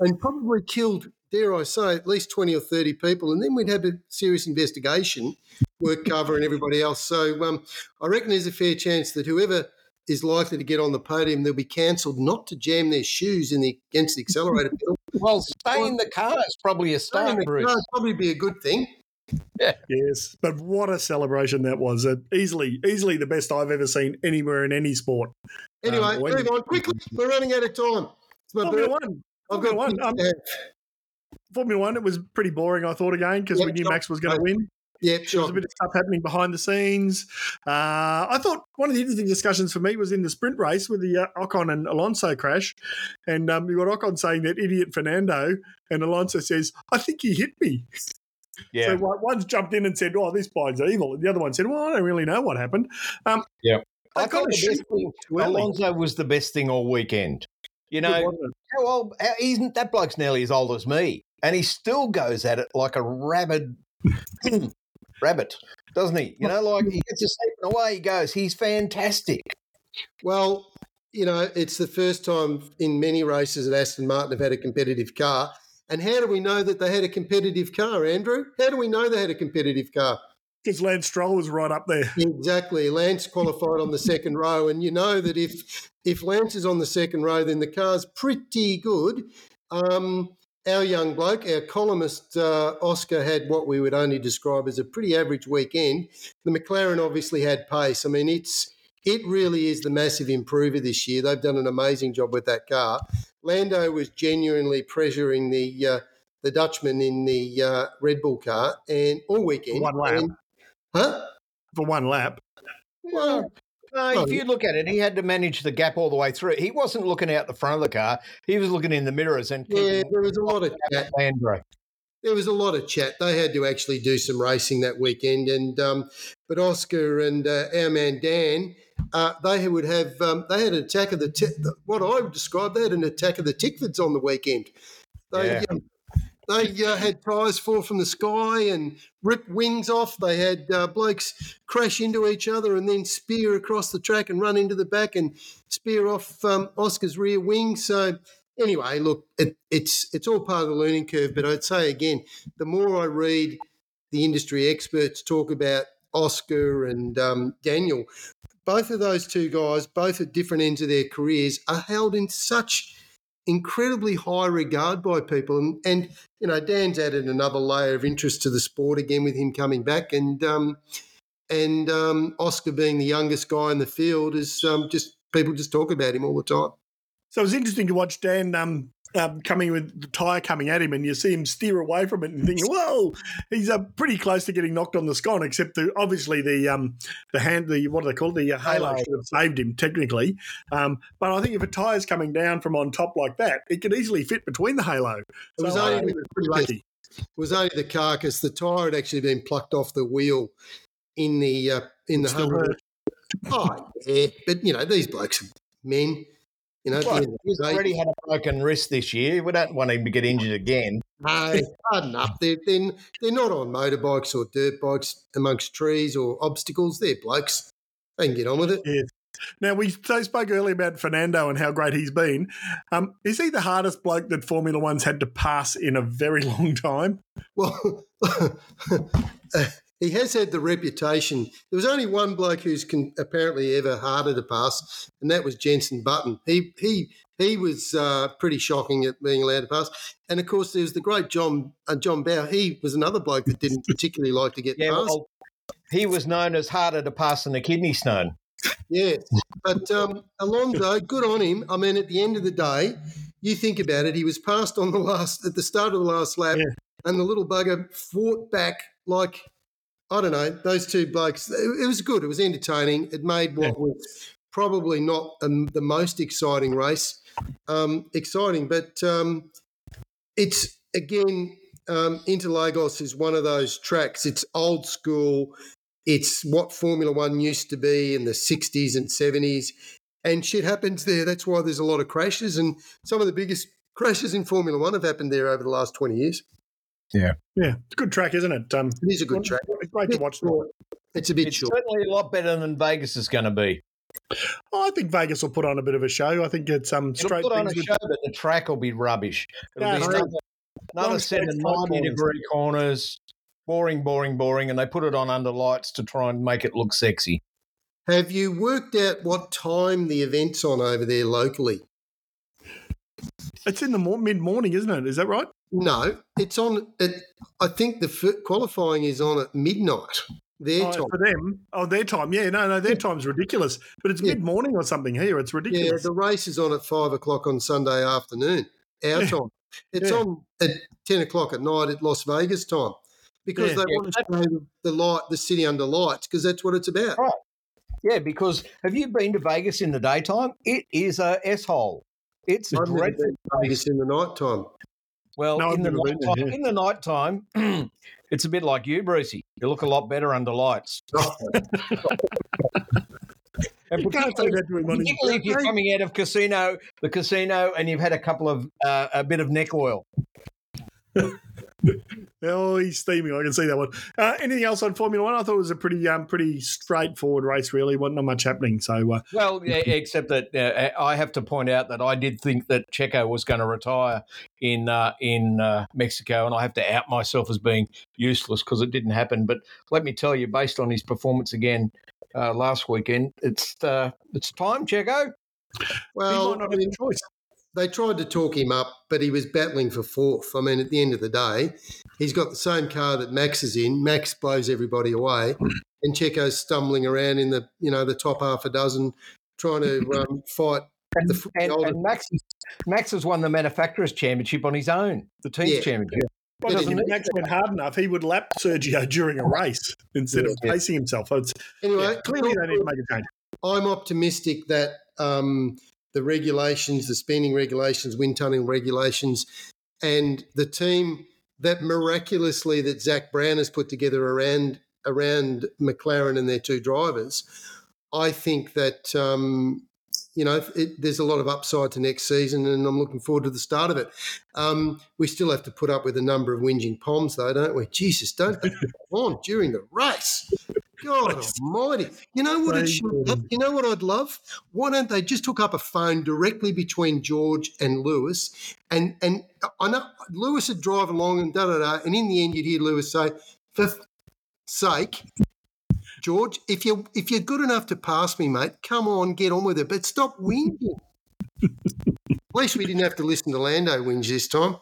and probably killed, dare I say, at least 20 or 30 people. And then we'd have a serious investigation, work cover, and everybody else. So um, I reckon there's a fair chance that whoever is likely to get on the podium, they'll be cancelled not to jam their shoes in the against the accelerator. Well, stay in the car is probably a start, Bruce. Probably be a good thing. Yes, but what a celebration that was! Uh, easily, easily the best I've ever seen anywhere in any sport. Anyway, Um, when- move on quickly. We're running out of time. It's my Formula birthday. One. I've Formula got One. Um. Formula One. It was pretty boring. I thought again because Yeah, we knew sure. Max was going to win. Yeah, There was a bit of stuff happening behind the scenes. Uh, I thought one of the interesting discussions for me was in the sprint race with the uh, Ocon and Alonso crash. And um, you got Ocon saying that idiot Fernando, and Alonso says, I think he hit me. Yeah. So one- one's jumped in and said, Oh, this guy's evil. And the other one said, Well, I don't really know what happened. Um, Yeah. I they've got thought to the shoot best thing. Alonso was the best thing all weekend. You know, how old? How, he's that bloke's nearly as old as me, and he still goes at it like a rabid rabbit, doesn't he? You know, like he gets a step and away he goes. He's fantastic. Well, you know, it's the first time in many races that Aston Martin have had a competitive car. And how do we know that they had a competitive car, Andrew? How do we know they had a competitive car? Because Lance Stroll was right up there. Exactly. Lance qualified on the second row, and you know that if if Lance is on the second row, then the car's pretty good. Um, our young bloke, our columnist uh, Oscar, had what we would only describe as a pretty average weekend. The McLaren obviously had pace. I mean, it's it really is the massive improver this year. They've done an amazing job with that car. Lando was genuinely pressuring the uh, the Dutchman in the uh, Red Bull car, and all weekend. One lap. And- huh? For one lap. Well, No, Well, if you look at it, he had to manage the gap all the way through. He wasn't looking out the front of the car. He was looking in the mirrors and yeah, there was a lot of chat. Landro. there was a lot of chat. They had to actually do some racing that weekend, and um, but Oscar and uh, our man Dan, uh, they would have um, they had an attack of the t- what I would describe. They had an attack of the Tickfords on the weekend. They Yeah. um, they uh, had tyres fall from the sky and rip wings off. They had uh, blokes crash into each other and then spear across the track and run into the back and spear off um, Oscar's rear wing. So anyway, look, it, it's it's all part of the learning curve. But I'd say again, the more I read the industry experts talk about Oscar and um, Daniel, both of those two guys, both at different ends of their careers, are held in such incredibly high regard by people. And, and you know, Dan's added another layer of interest to the sport again with him coming back, and um, and um, Oscar being the youngest guy in the field is um, just people just talk about him all the time. So it was interesting to watch Dan um, coming with the tyre coming at him, and you see him steer away from it and thinking, "Whoa, he's uh, pretty close to getting knocked on the scone." Except the, obviously the um, the hand, the what do they call it? the uh, halo, Halo. should have saved him technically. Um, but I think if a tyre's coming down from on top like that, it could easily fit between the halo. It was So I only think the pretty lucky. It was only the carcass. The tyre had actually been plucked off the wheel in the uh, in the Still. Oh yeah, but you know these blokes are men. You know, Well, he's day- already had a broken wrist this year. We don't want him to get injured again. No, harden up. They're, they're, they're not on motorbikes or dirt bikes amongst trees or obstacles. They're blokes. They can get on with it. Yeah. Now we spoke earlier about Fernando and how great he's been. Um, is he the hardest bloke that Formula One's had to pass in a very long time? Well, uh, he has had the reputation. There was only one bloke who's con- apparently ever harder to pass, and that was Jenson Button. He he he was uh, pretty shocking at being allowed to pass. And of course, there's the great John uh, John Bowe. He was another bloke that didn't particularly like to get Yeah, past. well, he was known as harder to pass than a kidney stone. Yeah, but um, Alonso, good on him. I mean, at the end of the day, you think about it. He was passed on the last at the start of the last lap, Yeah. and the little bugger fought back like I don't know. Those two blokes. It, was good. It was entertaining. It made what was probably not um, the most exciting race um, exciting, but um, it's again um, Interlagos is one of those tracks. It's old school. It's what Formula One used to be in the 60s and 70s. And shit happens there. That's why there's a lot of crashes. And some of the biggest crashes in Formula One have happened there over the last 20 years. Yeah, Yeah. it's a good track, isn't it? Um, It is a good track. It's great to watch. though. It's a bit It's short. certainly a lot better than Vegas is going to be. I think Vegas will put on a bit of a show. I think it's um It'll straight put on a things with- show, but the track will be rubbish. It'll Yeah, be another, another set of 90 corners. degree corners, boring, boring, boring, and they put it on under lights to try and make it look sexy. Have you worked out what time the event's on over there locally? It's in the mid morning, isn't it? Is that right? No, it's on. It, I think the qualifying is on at midnight. Their Oh, time. for them. Oh, their time. Yeah, no, no, their time's ridiculous. But it's Yeah. mid morning or something here. It's ridiculous. Yeah, ridiculous. the race is on at five o'clock on Sunday afternoon, our Yeah. time. It's Yeah. on at ten o'clock at night at Las Vegas time because Yeah. they Yeah, want to show the- the light, the city under lights, because that's what it's about. Right. Yeah, because have you been to Vegas in the daytime? It is a s hole. It's I've never dreadful. been to Vegas in the night time. Well, No, in the never been there, nighttime, yeah. in the nighttime, it's a bit like you, Brucey. You look a lot better under lights. And You can't say that to him particularly if you're coming out of casino, the casino, and you've had a couple of uh, a bit of neck oil. Oh, he's steaming. I can see that one. Uh, anything else on Formula One? I thought it was a pretty, um, pretty straightforward race. Really, wasn't not much happening. So, uh, Well, yeah, except that uh, I have to point out that I did think that Checo was going to retire in uh, in uh, Mexico, and I have to out myself as being useless because it didn't happen. But let me tell you, based on his performance again uh, last weekend, it's uh, it's time, Checo. he Well, might not I have mean, a choice. They tried to talk him up, but he was battling for fourth. I mean, at the end of the day, he's got the same car that Max is in. Max blows everybody away, and Checo's stumbling around in the you know the top half a dozen, trying to um, fight And, the, the and, older- and Max, Max has won the manufacturers' championship on his own, the team's Yeah. championship. Well, doesn't if Max went hard enough, he would lap Sergio during a race instead of Yeah. pacing himself. It's, Anyway, yeah, clearly they need to make a change. I'm optimistic that um, the regulations, the spending regulations, wind tunnel regulations, and the team that miraculously that Zak Brown has put together around around McLaren and their two drivers, I think that um, you know it, there's a lot of upside to next season, and I'm looking forward to the start of it. Um, we still have to put up with a number of whinging poms, though, don't we? Jesus, don't they on during the race? God Almighty! You know what it should? You know what I'd love? Why don't they just hook up a phone directly between George and Lewis, and and I know Lewis would drive along and da da da, and in the end you'd hear Lewis say, "For f- sake." George, if you if you're good enough to pass me, mate, come on, get on with it. But stop whinging. At least we didn't have to listen to Lando whinge this time.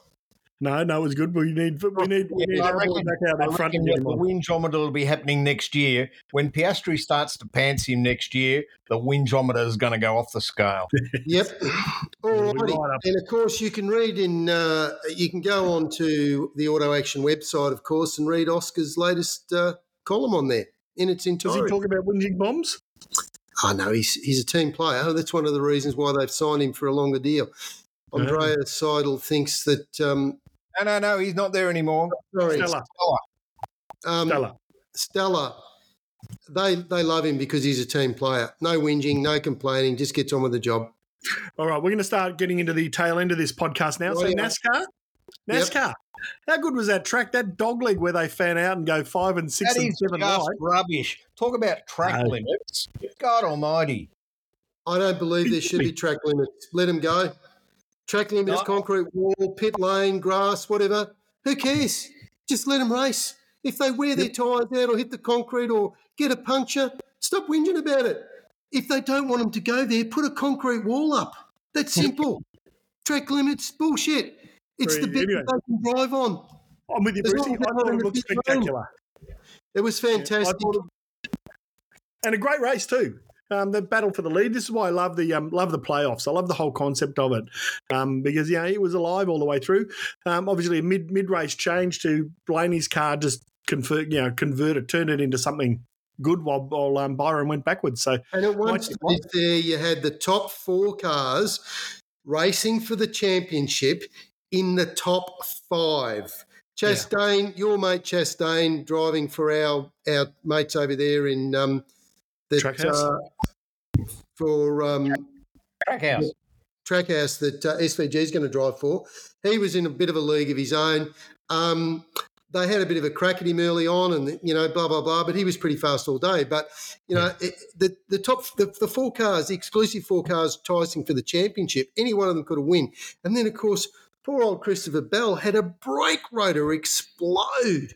No, no, it was good. We need, we need, we need I our reckon- back out I there front reckon and get that him the on. windjometer will be happening next year. When Piastri starts to pants him next year, the windjometer is going to go off the scale. Yep. All righty. right. And of course, you can read in, uh, you can go on to the Auto Action website, of course, and read Oscar's latest uh, column on there in its Does he entirety. talk about whinging bombs? Oh, no, he's, he's a team player. That's one of the reasons why they've signed him for a longer deal. Andrea Seidl thinks that, um, No, no, no, he's not there anymore. sorry, Stella. um, Stella. Stella, they, they love him because he's a team player. No whinging, no complaining, just gets on with the job. All right, we're going to start getting into the tail end of this podcast now. So Right. NASCAR, Yep. NASCAR. How good was that track? That dog leg where they fan out and go five and six That and is seven just rubbish. Talk about track No. limits. God almighty. I don't believe there should be track limits. Let them go. Track limits, No. concrete concrete wall, pit lane, grass, whatever. Who cares? Just let them race. If they wear their tyres out or hit the concrete or get a puncture, stop whinging about it. If they don't want them to go there, put a concrete wall up. That's simple. track limits, bullshit. It's the bit anyway. that they can drive on. I'm with you. I thought it looked spectacular. It was fantastic. and a great race too. Um, the battle for the lead. This is why I love the um, love the playoffs. I love the whole concept of it um, because yeah, it was alive all the way through. Um, obviously, a mid mid race change to Blaney's car just convert you know convert it, turned it into something good while, while um, Byron went backwards. So And at one stage there, you had the top four cars racing for the championship in the top five. Chastain, your mate Chastain, driving for our our mates over there in um, the Trackhouse? uh, for um, Trackhouse. Trackhouse that uh, SVG is going to drive for. He was in a bit of a league of his own. Um, they had a bit of a crack at him early on, and you know, blah blah blah. But he was pretty fast all day. But you know, it, the the top the, the four cars, the exclusive four cars, ticing for the championship. Any one of them could have win. And then of course, poor old Christopher Bell had a brake rotor explode.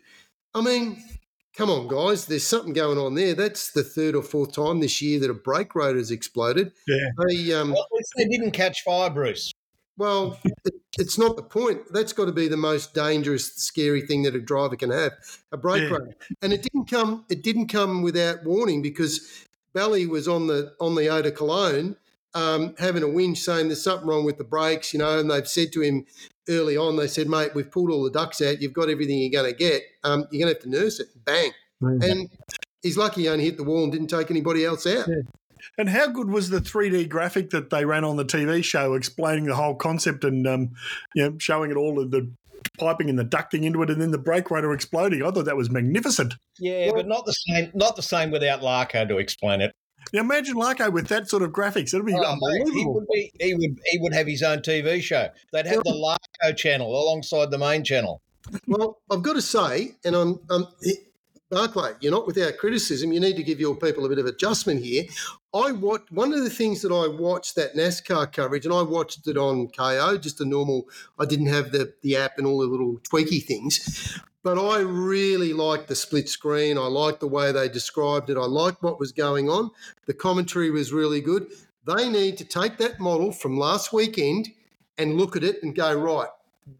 I mean, come on, guys, there's something going on there. That's the third or fourth time this year that a brake rotor's exploded. yeah, They um, Well, at least they didn't catch fire, Bruce. well, it, it's not the point. That's got to be the most dangerous, scary thing that a driver can have, a brake Yeah. rotor. And it didn't come. It didn't come without warning because Bally was on the on the Eau de Cologne, um, having a whinge saying there's something wrong with the brakes, you know. And they've said to him early on, they said, "Mate, we've pulled all the ducks out. You've got everything you're going to get. Um, you're going to have to nurse it." Bang, and he's lucky he only hit the wall and didn't take anybody else out. And how good was the 3D graphic that they ran on the TV show, explaining the whole concept and um, you know showing it all of the piping and the ducting into it, and then the brake rotor exploding? I thought that was magnificent. Yeah, but not the same. Not the same without Larko to explain it. Now imagine Larko eh, with that sort of graphics; it'd be Oh, mate, he unbelievable. would be. He would. He would have his own TV show. They'd have the Larko channel alongside the main channel. Well, I've got to say, and I'm, I'm eh, Barclay, you're not without criticism. You need to give your people a bit of adjustment here. I one of the things that I watched that NASCAR coverage, and I watched it on Kayo, just a normal. I didn't have the the app and all the little tweaky things, but I really liked the split screen. I liked the way they described it. I liked what was going on. The commentary was really good. They need to take that model from last weekend and look at it and go right.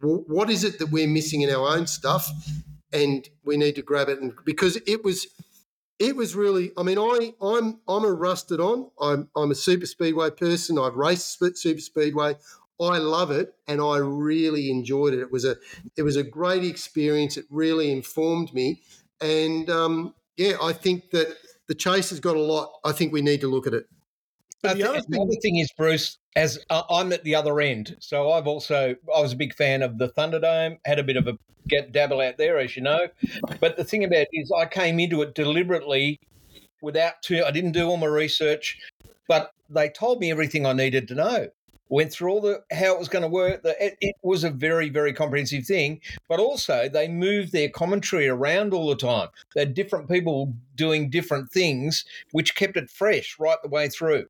What is it that we're missing in our own stuff? and we need to grab it and because it was it was really i mean i i'm i'm a rusted on. I'm i'm a super speedway person. I've raced split super speedway. I love it and i really enjoyed it. It was a it was a great experience. It really informed me. And um yeah i think that the chase has got a lot. I think we need to look at it. I the think other the other thing is, Bruce, as uh, I'm at the other end, so I've also I was a big fan of the Thunderdome. Had a bit of a get dabble out there, as you know. But the thing about it is, I came into it deliberately without too. I didn't do all my research, but they told me everything I needed to know. Went through all the how it was going to work. The, it, it was a very very comprehensive thing, but also they moved their commentary around all the time. They had different people doing different things, which kept it fresh right the way through.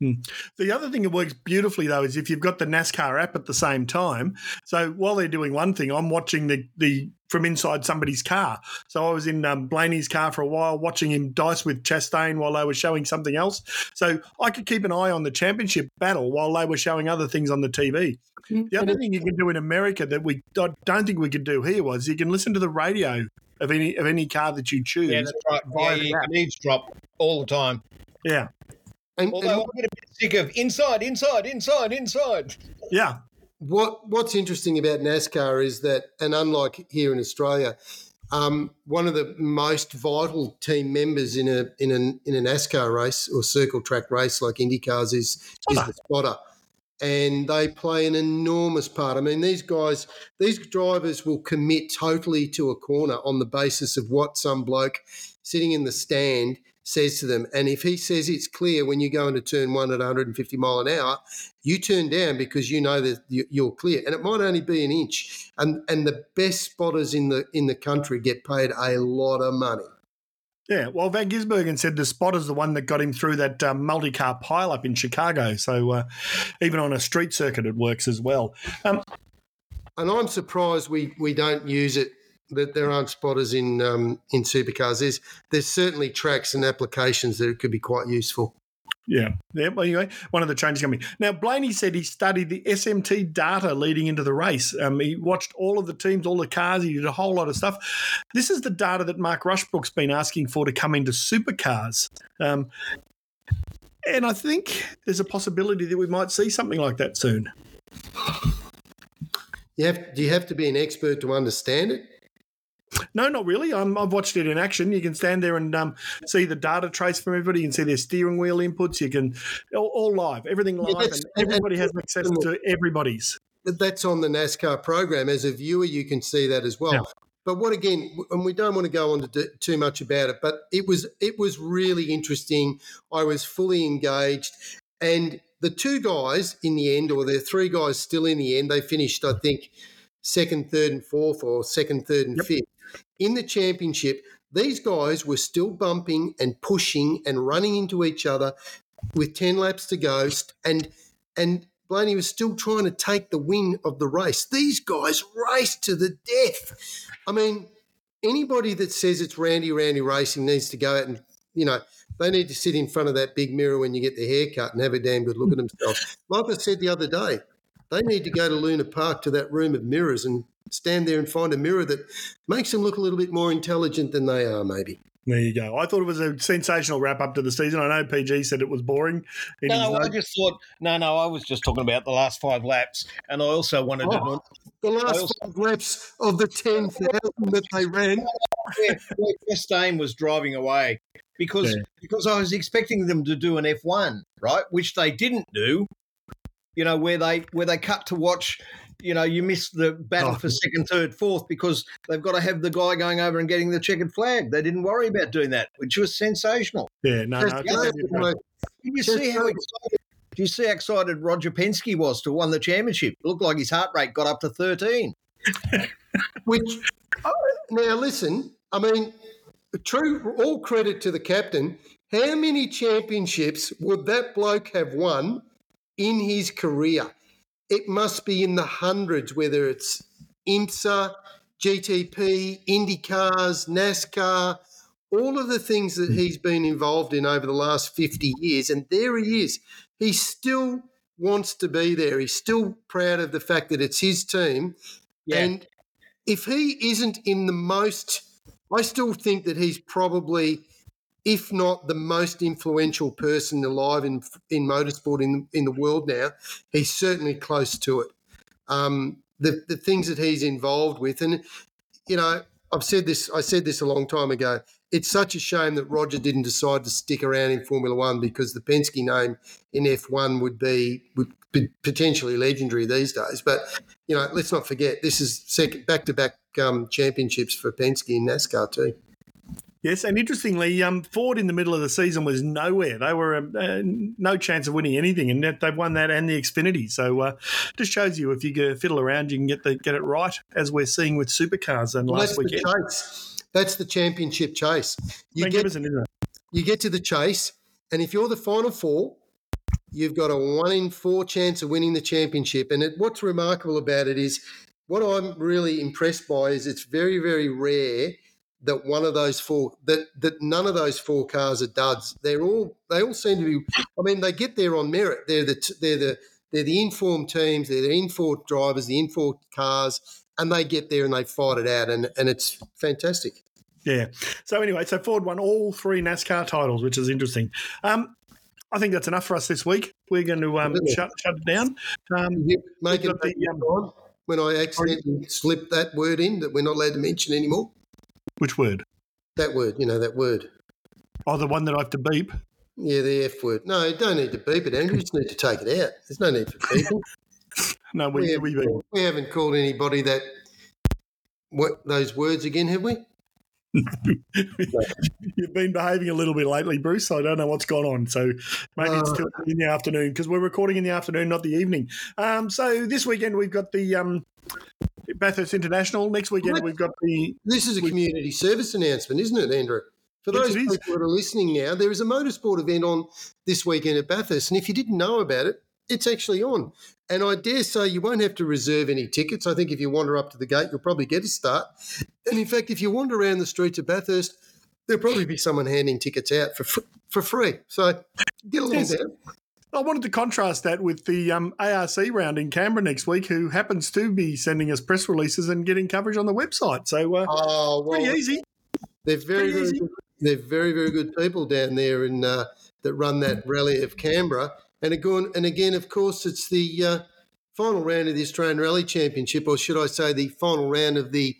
The other thing that works beautifully though is if you've got the NASCAR app at the same time. So while they're doing one thing, I'm watching the the from inside somebody's car. So I was in um, Blaney's car for a while, watching him dice with Chastain while they were showing something else. So I could keep an eye on the championship battle while they were showing other things on the TV. The other thing you can do in America that we I don't think we could do here was you can listen to the radio of any of any car that you choose. Yeah, that's right. Yeah, via the you app. eavesdrop all the time. yeah. And, and Although I get a bit sick of inside, inside, inside, inside. Yeah. What What's interesting about NASCAR is that, and unlike here in Australia, um, one of the most vital team members in a in an in a NASCAR race or circle track race like IndyCars is is the spotter, and they play an enormous part. I mean, these guys, these drivers will commit totally to a corner on the basis of what some bloke sitting in the stand says to them. And if he says it's clear when you go into turn one at 150 mile an hour, you turn down because you know that you- you're clear, and it might only be an inch. And and the best spotters in the in the country get paid a lot of money. Yeah, well, Van Gisbergen said the spot is the one that got him through that um, multi-car pileup in Chicago. So uh, even on a street circuit, it works as well. Um, and I'm surprised we, we don't use it. That there aren't spotters in um, in supercars. There's there's certainly tracks and applications that it could be quite useful. Yeah. Yeah. Well, anyway, one of the changes coming. Now, Blaney said he studied the SMT data leading into the race. Um, he watched all of the teams, all the cars. He did a whole lot of stuff. This is the data that Mark Rushbrook's been asking for to come into supercars. Um, and I think there's a possibility that we might see something like that soon. You have, do you have to be an expert to understand it? No, not really. i have watched it in action. You can stand there and um, see the data trace from everybody. You can see their steering wheel inputs. You can all, all live, everything live, yeah, and everybody and, has access to everybody's. That's on the NASCAR program. As a viewer, you can see that as well. Yeah. But what again? And we don't want to go on to do too much about it. But it was it was really interesting. I was fully engaged, and the two guys in the end, or the three guys still in the end, they finished. I think second, third, and fourth, or second, third, and yep. fifth in the championship, these guys were still bumping and pushing and running into each other with 10 laps to go and and Blaney was still trying to take the win of the race. These guys raced to the death. I mean, anybody that says it's Randy Randy racing needs to go out and you know they need to sit in front of that big mirror when you get their haircut and have a damn good look at themselves. Like I said the other day, they need to go to Luna Park to that room of mirrors and stand there and find a mirror that makes them look a little bit more intelligent than they are, maybe. There you go. I thought it was a sensational wrap up to the season. I know PG said it was boring. No, I just thought, no, no, I was just talking about the last five laps. And I also wanted oh, to. The last also, five laps of the 10,000 that they ran. Where, where Chastain was driving away because, yeah. because I was expecting them to do an F1, right? Which they didn't do. You know, where they where they cut to watch you know, you miss the battle oh. for second, third, fourth because they've got to have the guy going over and getting the checkered flag. They didn't worry about doing that, which was sensational. Yeah, no, no. Did you see how excited? Do you see how excited Roger Penske was to win the championship? It looked like his heart rate got up to thirteen. which now listen, I mean, true. All credit to the captain. How many championships would that bloke have won in his career? It must be in the hundreds, whether it's IMSA, GTP, IndyCars, NASCAR, all of the things that he's been involved in over the last 50 years. And there he is. He still wants to be there. He's still proud of the fact that it's his team. Yeah. And if he isn't in the most, I still think that he's probably if not the most influential person alive in in motorsport in in the world now. He's certainly close to it. Um, the the things that he's involved with, and you know, I've said this. I said this a long time ago. It's such a shame that Roger didn't decide to stick around in Formula One because the Penske name in F1 would be would be potentially legendary these days. But you know, let's not forget this is back to back championships for Penske in NASCAR too. Yes, and interestingly, um, Ford in the middle of the season was nowhere. They were uh, no chance of winning anything, and they've won that and the Xfinity. So, uh, just shows you if you fiddle around, you can get the get it right, as we're seeing with supercars and well, last that's weekend. The chase. That's the championship chase. You get, you get to the chase, and if you're the final four, you've got a one in four chance of winning the championship. And it, what's remarkable about it is, what I'm really impressed by is it's very, very rare that one of those four that that none of those four cars are duds. They're all they all seem to be. I mean, they get there on merit. They're the they're the they're the informed teams. They're the informed drivers, the informed cars, and they get there and they fight it out, and and it's fantastic. Yeah. So anyway, so Ford won all three NASCAR titles, which is interesting. Um, I think that's enough for us this week. We're going to um, shut shut it down. Um, yep, make it the, um, when I accidentally slipped that word in that we're not allowed to mention anymore. Which word? That word, you know, that word. Oh, the one that I have to beep? Yeah, the F word. No, you don't need to beep it, Andrew. You just need to take it out. There's no need for beeping. no, we, we, we, we, haven't called anybody that what those words again, have we? You've been behaving a little bit lately, Bruce. I don't know what's gone on. So maybe uh, it's still in the afternoon because we're recording in the afternoon, not the evening. Um, so this weekend we've got the um, Bathurst International. Next weekend we've got the. This is a community service announcement, isn't it, Andrew? For those is. people that are listening now, there is a motorsport event on this weekend at Bathurst, and if you didn't know about it, it's actually on. And I dare say you won't have to reserve any tickets. I think if you wander up to the gate, you'll probably get a start. And in fact, if you wander around the streets of Bathurst, there'll probably be someone handing tickets out for for free. So get along Yes. there. I wanted to contrast that with the um, ARC round in Canberra next week, who happens to be sending us press releases and getting coverage on the website. So uh, Oh well, pretty easy. They're very, Pretty very easy. good. They're very, very good people down there in uh, that run that rally of Canberra. And again, and again, of course, it's the uh, final round of the Australian Rally Championship, or should I say, the final round of the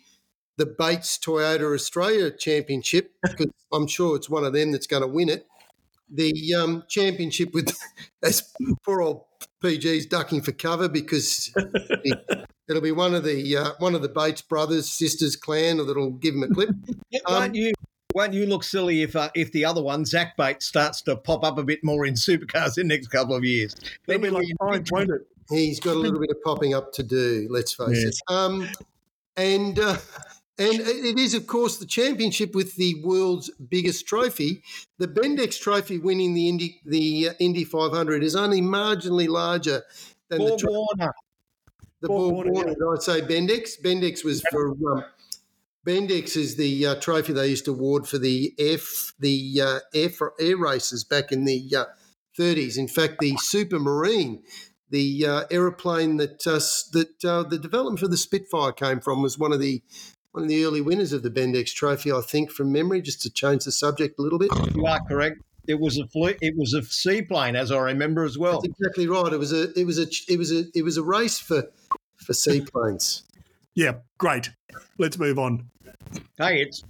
the Bates Toyota Australia Championship, because I'm sure it's one of them that's going to win it. The um, championship with as poor old PG's ducking for cover because it'll be one of the uh, one of the Bates brothers, sisters, clan that'll give him a clip. Yeah, Um, won't you? Won't you look silly if uh, if the other one, Zach Bates, starts to pop up a bit more in supercars in the next couple of years? It'll be like you- orange, won't it? He's got a little bit of popping up to do. Let's face Yes. it. Um, and uh, and it is, of course, the championship with the world's biggest trophy. The Bendix Trophy, winning the Indy the uh, Indy 500, is only marginally larger than the, Borg tro- Warner. the Borg Warner, Warner. Did I say Bendix? Bendix was for. Um, Bendix is the uh, trophy they used to award for the F the uh, air for air races back in the uh, 30s. In fact, the Supermarine, the uh, aeroplane that uh, that uh, the development for the Spitfire came from, was one of the one of the early winners of the Bendix Trophy, I think, from memory. Just to change the subject a little bit. You are correct. It was a fle- it was a seaplane, as I remember as well. That's exactly right. It was a it was a it was a it was a race for for seaplanes. Yeah, great. Let's move on. Hey, it's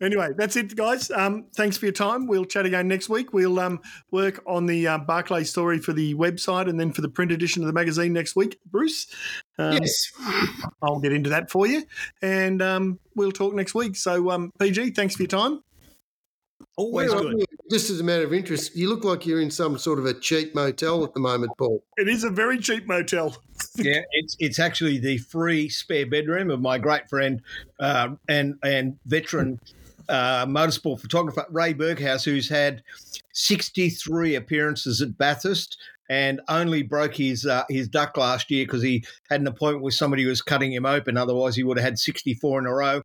Anyway, that's it, guys. Um, thanks for your time. We'll chat again next week. We'll um, work on the uh, Barclay story for the website and then for the print edition of the magazine next week. Bruce, um, yes. I'll get into that for you, and um, we'll talk next week. So, um, PG, thanks for your time. always good. You? Just as a matter of interest, you look like you're in some sort of a cheap motel at the moment, Paul. It is a very cheap motel. yeah, it's it's actually the free spare bedroom of my great friend uh, and and veteran uh, motorsport photographer Ray Berghouse, who's had sixty three appearances at Bathurst and only broke his uh, his duck last year because he had an appointment with somebody who was cutting him open. Otherwise, he would have had sixty four in a row.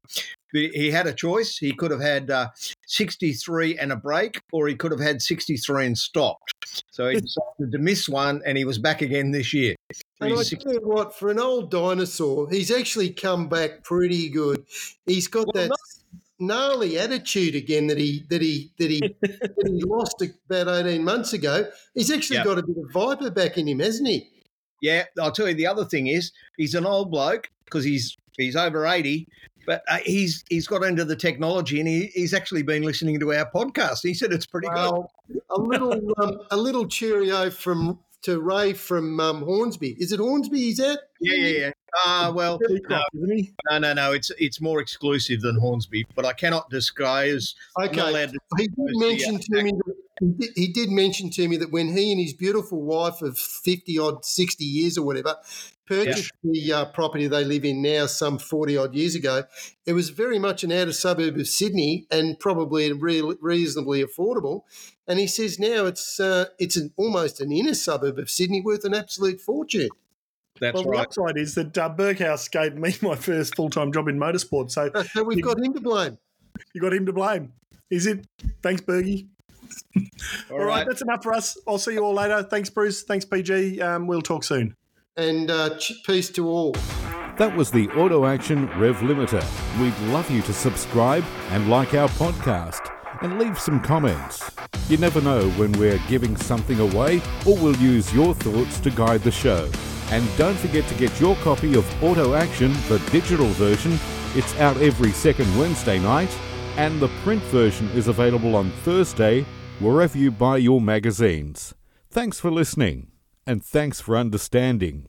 He had a choice. He could have had uh, 63 and a break, or he could have had 63 and stopped. So he decided to miss one, and he was back again this year. And I tell you what, for an old dinosaur, he's actually come back pretty good. He's got Well, that gnarly attitude again that he that he that he that he lost about eighteen months ago. He's actually Yeah. got a bit of viper back in him, hasn't he? Yeah, I'll tell you the other thing is he's an old bloke because he's he's over eighty, but uh, he's he's got into the technology and he, he's actually been listening to our podcast. He said it's pretty Well, a little um, a little cheerio from to Ray from um, Hornsby. Is it Hornsby he's at? good. Yeah, yeah, yeah. Uh, well, no, no, no, no. It's it's more exclusive than Hornsby, but I cannot disclose. Okay. to He did mention the, to me that he did mention to me that when he and his beautiful wife of fifty odd, sixty years or whatever, purchased the uh, property they live in now, some forty odd years ago, it was very much an outer suburb of Sydney and probably re- reasonably affordable. And he says now it's uh, it's an, almost an inner suburb of Sydney, worth an absolute fortune. That's Well, the right. upside is that uh, Berghouse gave me my first full time job in motorsport. So So we've got him to blame. you got him to blame. Is it? Thanks, Bergie. All all right. right. that's enough for us. I'll see you all later. Thanks, Bruce. Thanks, PG. Um, we'll talk soon. And uh, peace to all. That was the Auto Action Rev Limiter. We'd love you to subscribe and like our podcast and leave some comments. You never know when we're giving something away or we'll use your thoughts to guide the show. And don't forget to get your copy of Auto Action, the digital version. It's out every second Wednesday night, and the print version is available on Thursday wherever you buy your magazines. Thanks for listening, and thanks for understanding.